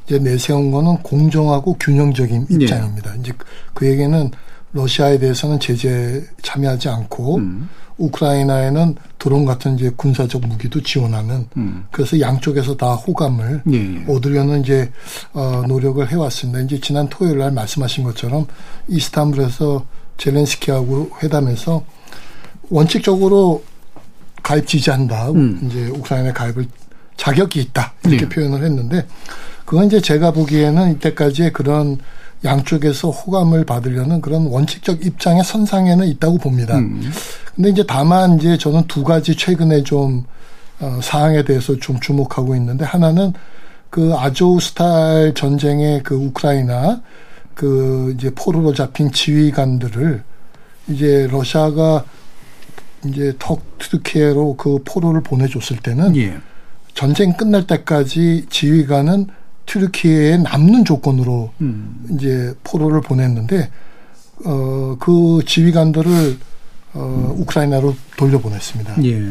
이제 내세운 거는 공정하고 균형적인 예. 입장입니다. 예. 이제 그에게는 러시아에 대해서는 제재 참여하지 않고 음. 우크라이나에는 드론 같은 이제 군사적 무기도 지원하는 음. 그래서 양쪽에서 다 호감을 예, 예. 얻으려는 이제 어 노력을 해왔습니다. 이제 지난 토요일 날 말씀하신 것처럼 이스탄불에서 젤렌스키하고 회담에서 원칙적으로 가입 지지한다. 음. 이제 우크라이나 가입을 자격이 있다. 이렇게 네. 표현을 했는데 그건 이제 제가 보기에는 이때까지의 그런 양쪽에서 호감을 받으려는 그런 원칙적 입장의 선상에는 있다고 봅니다. 음. 근데 이제 다만 이제 저는 두 가지 최근에 좀 어, 사항에 대해서 좀 주목하고 있는데 하나는 그 아조우 스타일 전쟁의 그 우크라이나 그 이제 포로로 잡힌 지휘관들을 이제 러시아가 이제 턱 튀르키예로 그 포로를 보내줬을 때는 예. 전쟁 끝날 때까지 지휘관은 튀르키예에 남는 조건으로 음. 이제 포로를 보냈는데 어 그 지휘관들을 어 우크라이나로 돌려보냈습니다. 예.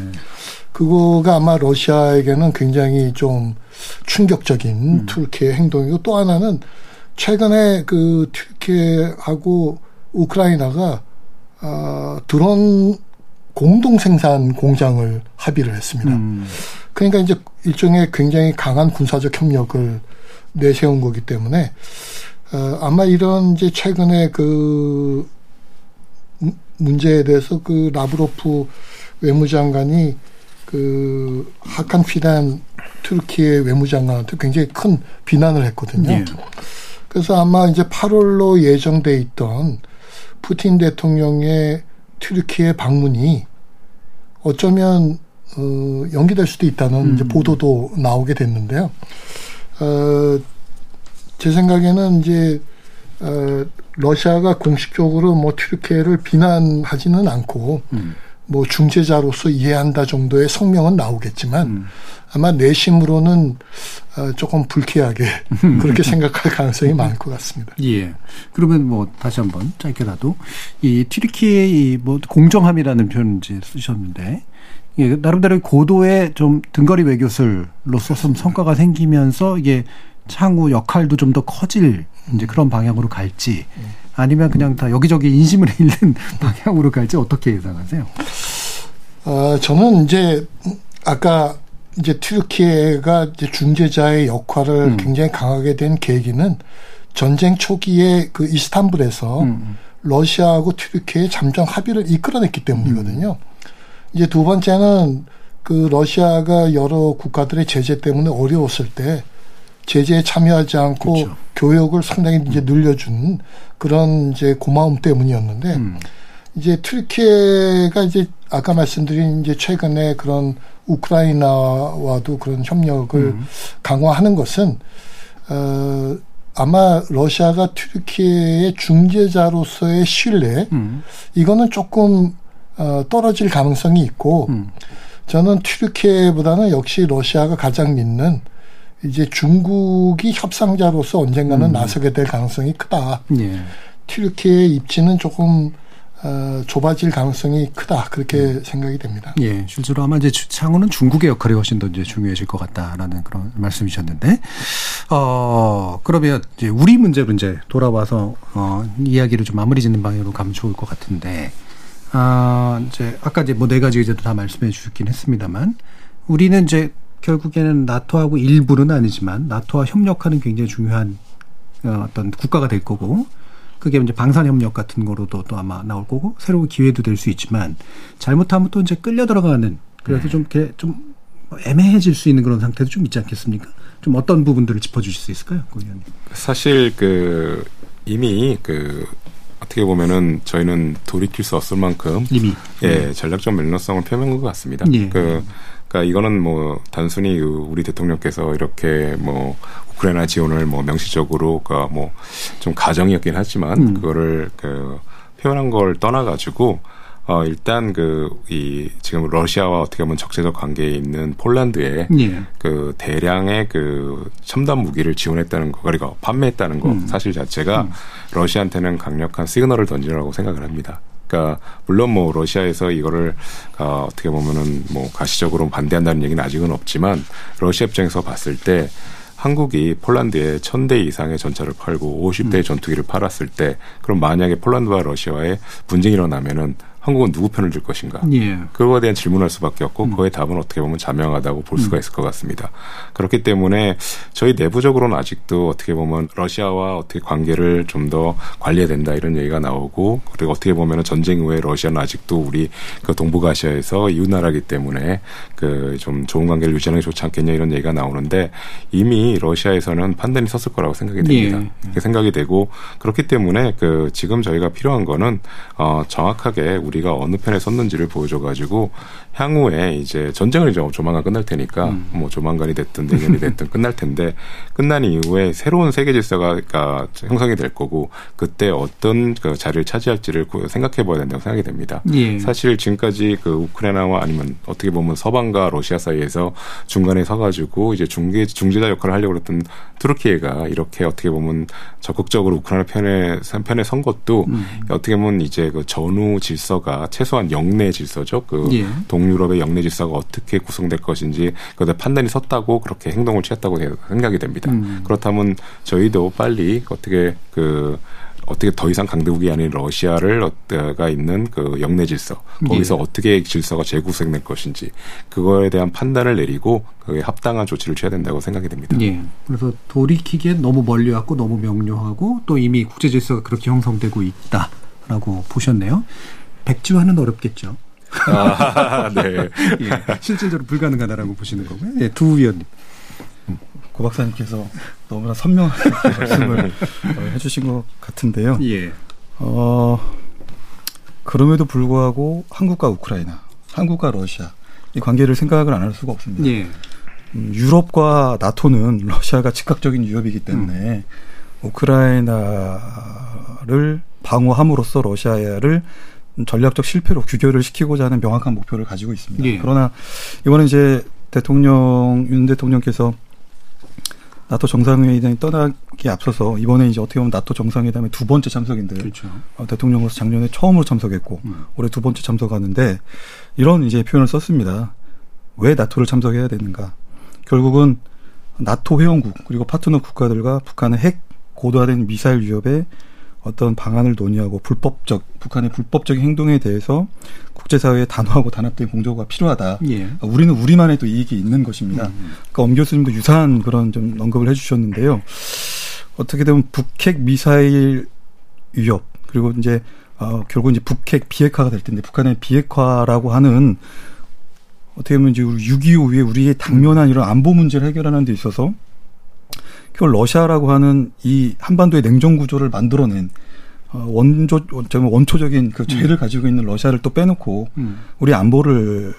그거가 아마 러시아에게는 굉장히 좀 충격적인 음. 튀르키예 행동이고 또 하나는 최근에 그 튀르키예하고 우크라이나가 아 드론 공동 생산 공장을 합의를 했습니다. 음. 그러니까 이제 일종의 굉장히 강한 군사적 협력을 내세운 거기 때문에 어, 아마 이런 이제 최근에 그 문- 문제에 대해서 그 라브로프 외무장관이 그 하칸 피단 튀르키예 외무장관한테 굉장히 큰 비난을 했거든요. 예. 그래서 아마 이제 8월로 예정돼 있던 푸틴 대통령의 튀르키예 방문이 어쩌면 어, 연기될 수도 있다는 이제 보도도 나오게 됐는데요. 어, 제 생각에는 이제 어, 러시아가 공식적으로 뭐 튀르키예를 비난하지는 않고 뭐 중재자로서 이해한다 정도의 성명은 나오겠지만 아마 내심으로는 어, 조금 불쾌하게 그렇게 생각할 가능성이 많을 것 같습니다. 예. 그러면 뭐 다시 한번 짧게라도 이 튀르키의 이뭐 공정함이라는 표현 이제 쓰셨는데 예, 나름대로 고도의 좀 등거리 외교술로서 좀 성과가 생기면서 이게 향후 역할도 좀 더 커질 이제 그런 방향으로 갈지 아니면 그냥 다 여기저기 인심을 잃는 방향으로 갈지 어떻게 예상하세요? 어, 저는 이제 아까 이제 튀르키예가 이제 중재자의 역할을 굉장히 강하게 된 계기는 전쟁 초기에 그 이스탄불에서 러시아하고 튀르키예 잠정 합의를 이끌어냈기 때문이거든요. 이제 두 번째는 그 러시아가 여러 국가들의 제재 때문에 어려웠을 때 제재에 참여하지 않고 그렇죠. 교역을 상당히 이제 늘려준 그런 이제 고마움 때문이었는데 음. 이제 튀르키예가 이제 아까 말씀드린 이제 최근에 그런 우크라이나와도 그런 협력을 음. 강화하는 것은 어 아마 러시아가 튀르키예의 중재자로서의 신뢰 음. 이거는 조금 어 떨어질 가능성이 있고 음. 저는 튀르키예보다는 역시 러시아가 가장 믿는 이제 중국이 협상자로서 언젠가는 나서게 될 가능성이 크다. 예. 튀르키예의 입지는 조금 어, 좁아질 가능성이 크다 그렇게 생각이 됩니다. 예, 실제로 아마 이제 주- 향후는 중국의 역할이 훨씬 더 이제 중요해질 것 같다라는 그런 말씀이셨는데, 어, 그러면 이제 우리 문제로 이제 돌아와서, 어, 이야기를 좀 마무리 짓는 방향으로 가면 좋을 것 같은데, 아, 이제 아까 이제 뭐 네 가지 의제도 다 말씀해 주셨긴 했습니다만, 우리는 이제 결국에는 나토하고 일부는 아니지만, 나토와 협력하는 굉장히 중요한 어, 어떤 국가가 될 거고, 그게 이제 방산 협력 같은 거로도 또 아마 나올 거고 새로운 기회도 될 수 있지만 잘못하면 또 이제 끌려 들어가는 그래서 좀 이렇게 좀 애매해질 수 있는 그런 상태도 좀 있지 않겠습니까? 좀 어떤 부분들을 짚어주실 수 있을까요, 고 의원님? 사실 그 이미 그 어떻게 보면은 저희는 돌이킬 수 없을 만큼 이미 예 전략적 멜로성을 표명한 것 같습니다. 예. 그 그러니까 이거는 뭐 단순히 그 우리 대통령께서 이렇게 뭐 우크라이나 지원을 뭐 명시적으로 그러니까 뭐 좀 가정이었긴 하지만 음. 그거를 그 표현한 걸 떠나가지고 어 일단 그 이 지금 러시아와 어떻게 보면 적재적 관계에 있는 폴란드에 예. 그 대량의 그 첨단 무기를 지원했다는 거, 그리고 판매했다는 거 음. 사실 자체가 러시아한테는 강력한 시그널을 던지라고 생각을 합니다. 그러니까 물론 뭐 러시아에서 이거를 어, 어떻게 보면은 뭐 가시적으로 반대한다는 얘기는 아직은 없지만 러시아 입장에서 봤을 때 한국이 폴란드에 천 대 이상의 전차를 팔고 50대의 전투기를 팔았을 때 그럼 만약에 폴란드와 러시아의 분쟁이 일어나면은 한국은 누구 편을 들 것인가? 예. 그거에 대한 질문할 수밖에 없고 그거의 답은 어떻게 보면 자명하다고 볼 수가 있을 것 같습니다. 그렇기 때문에 저희 내부적으로는 아직도 어떻게 보면 러시아와 어떻게 관계를 좀 더 관리해야 된다 이런 얘기가 나오고 그리고 어떻게 보면 전쟁 이후에 러시아는 아직도 우리 그 동북아시아에서 이웃 나라기 때문에 그 좀 좋은 관계를 유지하는 게 좋지 않겠냐 이런 얘기가 나오는데 이미 러시아에서는 판단이 섰을 거라고 생각이 됩니다. 예. 그렇게 생각이 되고 그렇기 때문에 그 지금 저희가 필요한 거는 어 정확하게 우리 우리가 어느 편에 섰는지를 보여줘가지고 향후에 이제 전쟁을 이제 조만간 끝날 테니까 음. 뭐 조만간이 됐든 내년이 됐든 끝날 텐데 끝난 이후에 새로운 세계 질서가 형성이 될 거고 그때 어떤 그 자리를 차지할지를 생각해봐야 된다고 생각이 됩니다. 예. 사실 지금까지 그 우크라이나와 아니면 어떻게 보면 서방과 러시아 사이에서 중간에 서가지고 이제 중개 중재자 역할을 하려고 했던 투르키예가 이렇게 어떻게 보면 적극적으로 우크라이나 편에 편에 선 것도 음. 어떻게 보면 이제 그 전후 질서가 최소한 영내 질서죠. 그 예. 동유럽의 영내 질서가 어떻게 구성될 것인지 그에 판단이 섰다고 그렇게 행동을 취했다고 생각이 됩니다. 음. 그렇다면 저희도 빨리 어떻게 그 어떻게 더 이상 강대국이 아닌 러시아를 어가 있는 그 영내 질서 거기서 예. 어떻게 질서가 재구성될 것인지 그거에 대한 판단을 내리고 그에 합당한 조치를 취해야 된다고 생각이 됩니다. 예. 그래서 돌이키기엔 너무 멀리 왔고 너무 명료하고 또 이미 국제 질서가 그렇게 형성되고 있다라고 보셨네요. 백지화는 어렵겠죠. 아, 네. 예. 실질적으로 불가능하다라고 보시는 거고요. 예, 두 위원님. 고 박사님께서 너무나 선명하게 말씀을 어, 해주신 것 같은데요. 예. 어, 그럼에도 불구하고 한국과 우크라이나, 한국과 러시아 이 관계를 생각을 안 할 수가 없습니다. 예. 음, 유럽과 나토는 러시아가 즉각적인 위협이기 때문에 음. 우크라이나를 방어함으로써 러시아를 전략적 실패로 규결을 시키고자 하는 명확한 목표를 가지고 있습니다. 예. 그러나 이번에 이제 대통령 윤 대통령께서 나토 정상회의장이 떠나기 앞서서 이번에 이제 어떻게 보면 나토 정상회담의 두 번째 참석인데 그렇죠. 어, 대통령으로서 작년에 처음으로 참석했고 음. 올해 두 번째 참석하는데 이런 이제 표현을 썼습니다. 왜 나토를 참석해야 되는가? 결국은 나토 회원국 그리고 파트너 국가들과 북한의 핵 고도화된 미사일 위협에 어떤 방안을 논의하고 불법적 북한의 불법적인 행동에 대해서 국제사회에 단호하고 단합된 공조가 필요하다. 예. 우리는 우리만의 또 이익이 있는 것입니다. 음. 그러니까 엄 교수님도 유사한 그런 좀 언급을 해주셨는데요. 어떻게 되면 북핵 미사일 위협 그리고 이제 어, 결국 이제 북핵 비핵화가 될 텐데 북한의 비핵화라고 하는 어떻게 보면 이제 6.25 후에 우리의 당면한 이런 안보 문제를 해결하는 데 있어서 결국 러시아라고 하는 이 한반도의 냉전 구조를 만들어낸 어, 원조 원초적인 그 죄를 음. 가지고 있는 러시아를 또 빼놓고 음. 우리 안보를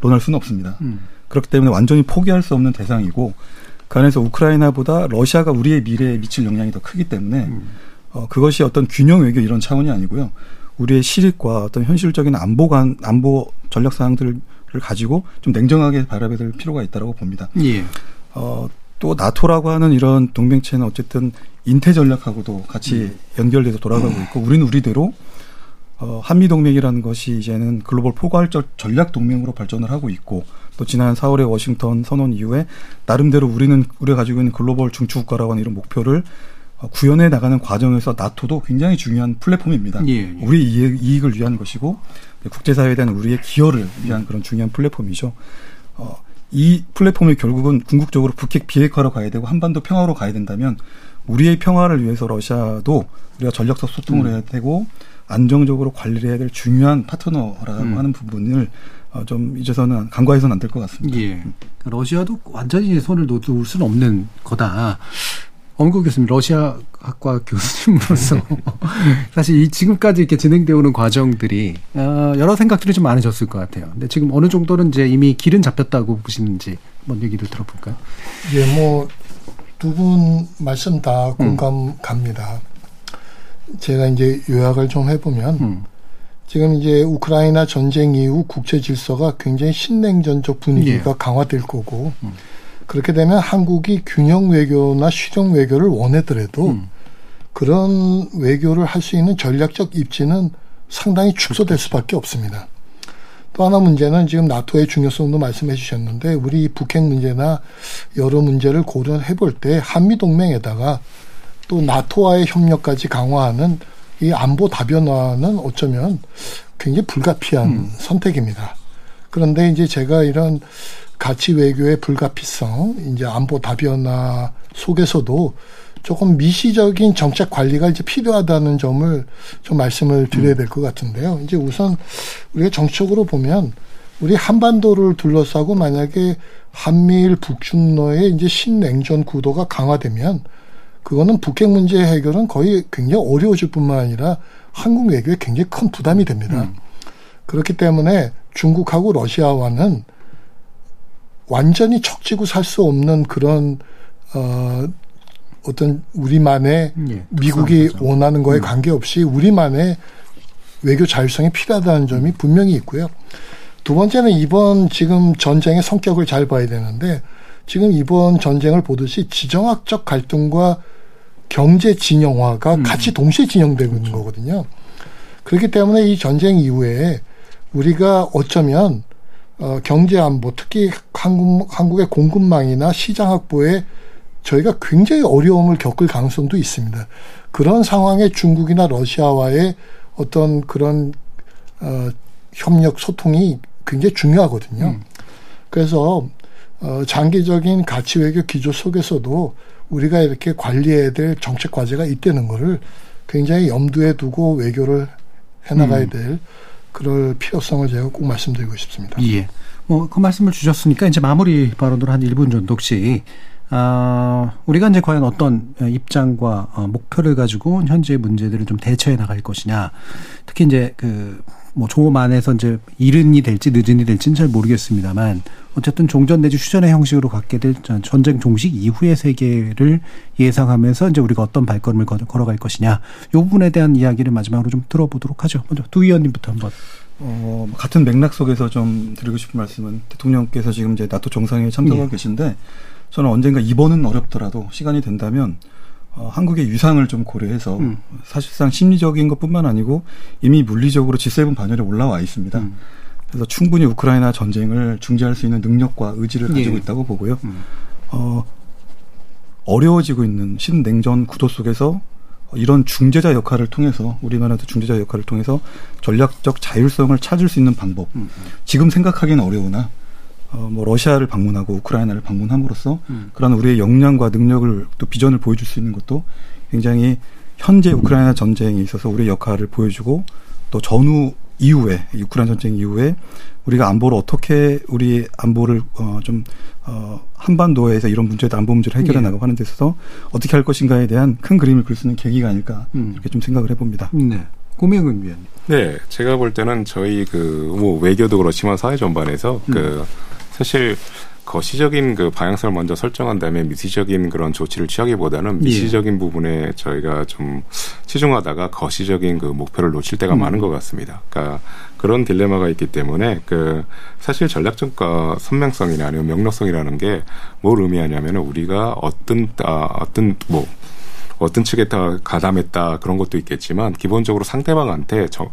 논할 수는 없습니다. 음. 그렇기 때문에 완전히 포기할 수 없는 대상이고 그 안에서 우크라이나보다 러시아가 우리의 미래에 미칠 영향이 더 크기 때문에 음. 어, 그것이 어떤 균형 외교 이런 차원이 아니고요. 우리의 실익과 어떤 현실적인 안보관 안보 전략 사항들을 가지고 좀 냉정하게 바라봐야 될 필요가 있다고 봅니다. 예. 어, 또 나토라고 하는 이런 동맹체는 어쨌든 인태 전략하고도 같이 음. 연결돼서 돌아가고 있고 우리는 우리대로 어, 한미 동맹이라는 것이 이제는 글로벌 포괄적 전략 동맹으로 발전을 하고 있고 또 지난 4월에 워싱턴 선언 이후에 나름대로 우리는 우리가 가지고 있는 글로벌 중추 국가라고 하는 이런 목표를 어, 구현해 나가는 과정에서 나토도 굉장히 중요한 플랫폼입니다. 예, 예. 우리 이익, 을 위한 것이고 국제사회에 대한 우리의 기여를 위한 그런 중요한 플랫폼이죠. 어, 이 플랫폼이 결국은 궁극적으로 북핵 비핵화로 가야 되고 한반도 평화로 가야 된다면 우리의 평화를 위해서 러시아도 우리가 전력적 소통을 음. 해야 되고 안정적으로 관리를 해야 될 중요한 파트너라고 음. 하는 부분을 어, 좀 이제서는 간과해서는 안 될 것 같습니다. 예. 러시아도 완전히 손을 놓을 수는 없는 거다. 엄구 교수님 러시아 학과 교수님으로서 사실 이 지금까지 이렇게 진행되어 오는 과정들이 어, 여러 생각들이 좀 많으셨을 것 같아요. 근데 지금 어느 정도는 이제 이미 길은 잡혔다고 보시는지 한번 얘기를 들어볼까요? 예, 뭐 두 분 말씀 다 공감 음. 갑니다. 제가 이제 요약을 좀 해보면 음. 지금 이제 우크라이나 전쟁 이후 국제 질서가 굉장히 신냉전적 분위기가 예. 강화될 거고. 음. 그렇게 되면 한국이 균형 외교나 실용 외교를 원하더라도 음. 그런 외교를 할 수 있는 전략적 입지는 상당히 축소될 수밖에 없습니다. 또 하나 문제는 지금 나토의 중요성도 말씀해 주셨는데 우리 북핵 문제나 여러 문제를 고려해 볼 때 한미 동맹에다가 또 나토와의 협력까지 강화하는 이 안보 다변화는 어쩌면 굉장히 불가피한 음. 선택입니다. 그런데 이제 제가 이런 가치 외교의 불가피성, 이제 안보 다변화 속에서도 조금 미시적인 정책 관리가 이제 필요하다는 점을 좀 말씀을 드려야 될 것 같은데요. 이제 우선 우리가 정치적으로 보면 우리 한반도를 둘러싸고 만약에 한미일 북중러의 이제 신냉전 구도가 강화되면 그거는 북핵 문제 해결은 거의 굉장히 어려워질 뿐만 아니라 한국 외교에 굉장히 큰 부담이 됩니다. 음. 그렇기 때문에 중국하고 러시아와는 완전히 척지고 살 수 없는 그런 어 어떤 우리만의 예, 미국이 원하는 거에 음. 관계없이 우리만의 외교 자율성이 필요하다는 점이 분명히 있고요. 두 번째는 이번 지금 전쟁의 성격을 잘 봐야 되는데 지금 이번 전쟁을 보듯이 지정학적 갈등과 경제 진영화가 음. 같이 동시에 진영되고 있는 거거든요. 그렇기 때문에 이 전쟁 이후에 우리가 어쩌면 어, 경제 안보, 특히 한국, 한국의 공급망이나 시장 확보에 저희가 굉장히 어려움을 겪을 가능성도 있습니다. 그런 상황에 중국이나 러시아와의 어떤 그런 어, 협력 소통이 굉장히 중요하거든요. 음. 그래서 어, 장기적인 가치 외교 기조 속에서도 우리가 이렇게 관리해야 될 정책 과제가 있다는 거를 굉장히 염두에 두고 외교를 해나가야 음. 될 그럴 필요성을 제가 꼭 말씀드리고 싶습니다. 예. 뭐 그 말씀을 주셨으니까 이제 마무리 발언으로 한 1분 정도 혹시 아, 우리가 이제 과연 어떤 입장과 어, 목표를 가지고 현재 문제들을 좀 대처해 나갈 것이냐. 특히 이제 그, 뭐, 조금 안에서 이제 이른이 될지 늦은이 될지는 잘 모르겠습니다만, 어쨌든 종전 내지 휴전의 형식으로 갖게 될 전쟁 종식 이후의 세계를 예상하면서 이제 우리가 어떤 발걸음을 걸어갈 것이냐. 요 부분에 대한 이야기를 마지막으로 좀 들어보도록 하죠. 먼저 두 의원님부터 한번. 어, 같은 맥락 속에서 좀 드리고 싶은 말씀은 대통령께서 지금 이제 나토 정상회의 참석하고 예. 계신데 저는 언젠가 이번은 어렵더라도 시간이 된다면 어, 한국의 유상을 좀 고려해서 음. 사실상 심리적인 것뿐만 아니고 이미 물리적으로 G7 반열에 올라와 있습니다. 음. 그래서 충분히 우크라이나 전쟁을 중재할 수 있는 능력과 의지를 예. 가지고 예. 있다고 보고요. 음. 어, 어려워지고 있는 신냉전 구도 속에서 이런 중재자 역할을 통해서 우리나라도 중재자 역할을 통해서 전략적 자율성을 찾을 수 있는 방법. 음. 지금 생각하기는 어려우나 어, 뭐 러시아를 방문하고 우크라이나를 방문함으로써 음. 그런 우리의 역량과 능력을 또 비전을 보여줄 수 있는 것도 굉장히 현재 우크라이나 전쟁에 있어서 우리의 역할을 보여주고 또 전후 이후에 우크라이나 전쟁 이후에 우리가 안보를 어떻게 우리 안보를 어좀 어, 한반도에서 이런 문제들 안보 문제를 해결해 네. 나가고 하는 데 있어서 어떻게 할 것인가에 대한 큰 그림을 그릴 수 있는 계기가 아닐까 음. 이렇게 좀 생각을 해봅니다. 네. 고명은 위원님. 네, 제가 볼 때는 저희 그 뭐 외교도 그렇지만 사회 전반에서 음. 그 사실 거시적인 그 방향성을 먼저 설정한 다음에 미시적인 그런 조치를 취하기보다는 예. 미시적인 예. 부분에 저희가 좀 치중하다가 거시적인 그 목표를 놓칠 때가 음. 많은 것 같습니다. 그러니까 그런 딜레마가 있기 때문에 그 사실 전략적과 선명성이나 아니면 명료성이라는 게 뭘 의미하냐면은 우리가 어떤 아 어떤 뭐 어떤 측에 다 가담했다 그런 것도 있겠지만 기본적으로 상대방한테 저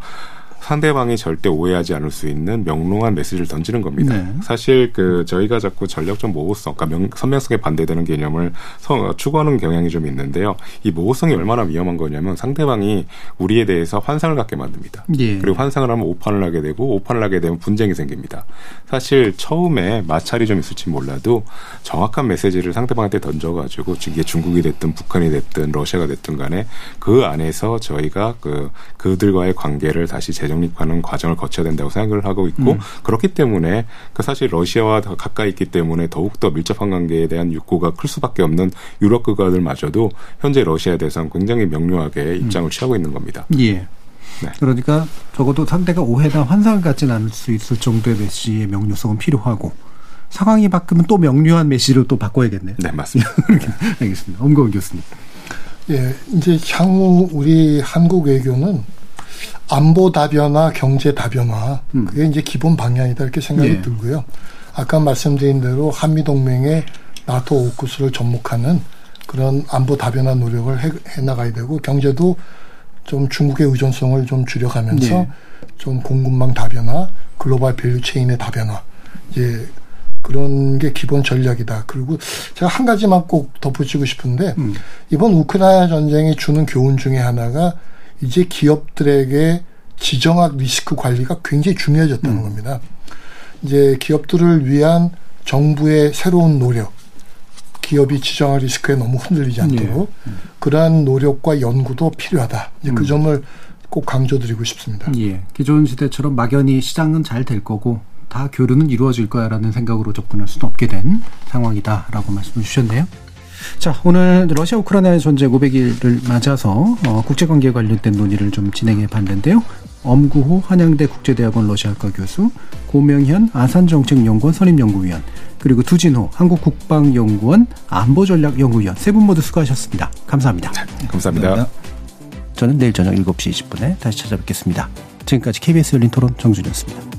상대방이 절대 오해하지 않을 수 있는 명롱한 메시지를 던지는 겁니다. 네. 사실 그 저희가 자꾸 전략적 모호성, 그러니까 명, 선명성에 반대되는 개념을 성, 추구하는 경향이 좀 있는데요. 이 모호성이 얼마나 위험한 거냐면 상대방이 우리에 대해서 환상을 갖게 만듭니다. 예. 그리고 환상을 하면 오판을 하게 되고 오판을 하게 되면 분쟁이 생깁니다. 사실 처음에 마찰이 좀 있을지 몰라도 정확한 메시지를 상대방한테 던져가지고 이게 중국이 됐든 북한이 됐든 러시아가 됐든 간에 그 안에서 저희가 그 그들과의 관계를 다시 재 재정립하는 과정을 거쳐야 된다고 생각을 하고 있고 음. 그렇기 때문에 그 사실 러시아와 더 가까이 있기 때문에 더욱 더 밀접한 관계에 대한 욕구가 클 수밖에 없는 유럽 국가들마저도 현재 러시아에 대해서는 굉장히 명료하게 입장을 음. 취하고 있는 겁니다. 예. 네. 그러니까 적어도 상대가 오해나 환상을 갖지는 않을 수 있을 정도의 메시지의 명료성은 필요하고 상황이 바뀌면 또 명료한 메시지로 또 바꿔야겠네요. 네, 맞습니다. 알겠습니다. 엄거원 교수님. 예, 이제 향후 우리 한국 외교는 안보 다변화, 경제 다변화 음. 그게 이제 기본 방향이다 이렇게 생각이 예. 들고요. 아까 말씀드린 대로 한미 동맹의 나토 오쿠스를 접목하는 그런 안보 다변화 노력을 해, 해, 나가야 되고 경제도 좀 중국의 의존성을 좀 줄여가면서 예. 좀 공급망 다변화, global value chain의 다변화 이제 그런 게 기본 전략이다. 그리고 제가 한 가지만 꼭 덧붙이고 싶은데 음. 이번 우크라이나 전쟁이 주는 교훈 중에 하나가 이제 기업들에게 지정학 리스크 관리가 굉장히 중요해졌다는 음. 겁니다. 이제 기업들을 위한 정부의 새로운 노력, 기업이 지정학 리스크에 너무 흔들리지 않도록 예. 음. 그러한 노력과 연구도 필요하다. 이제 그 음. 그 점을 꼭 강조드리고 싶습니다. 예. 기존 시대처럼 막연히 시장은 잘 될 거고 다 교류는 이루어질 거야라는 생각으로 접근할 수는 없게 된 상황이다라고 말씀을 주셨네요. 자, 오늘 러시아 우크라이나 전쟁 500일을 맞아서 어, 국제관계 관련된 논의를 좀 진행해 봤는데요. 엄구호 한양대 국제대학원 러시아과 교수, 고명현 아산정책연구원 선임연구위원, 그리고 두진호 한국국방연구원 안보전략연구위원 세 분 모두 수고하셨습니다. 감사합니다. 감사합니다. 감사합니다. 저는 내일 저녁 7시 20분에 다시 찾아뵙겠습니다. 지금까지 KBS 열린 토론 정준이었습니다.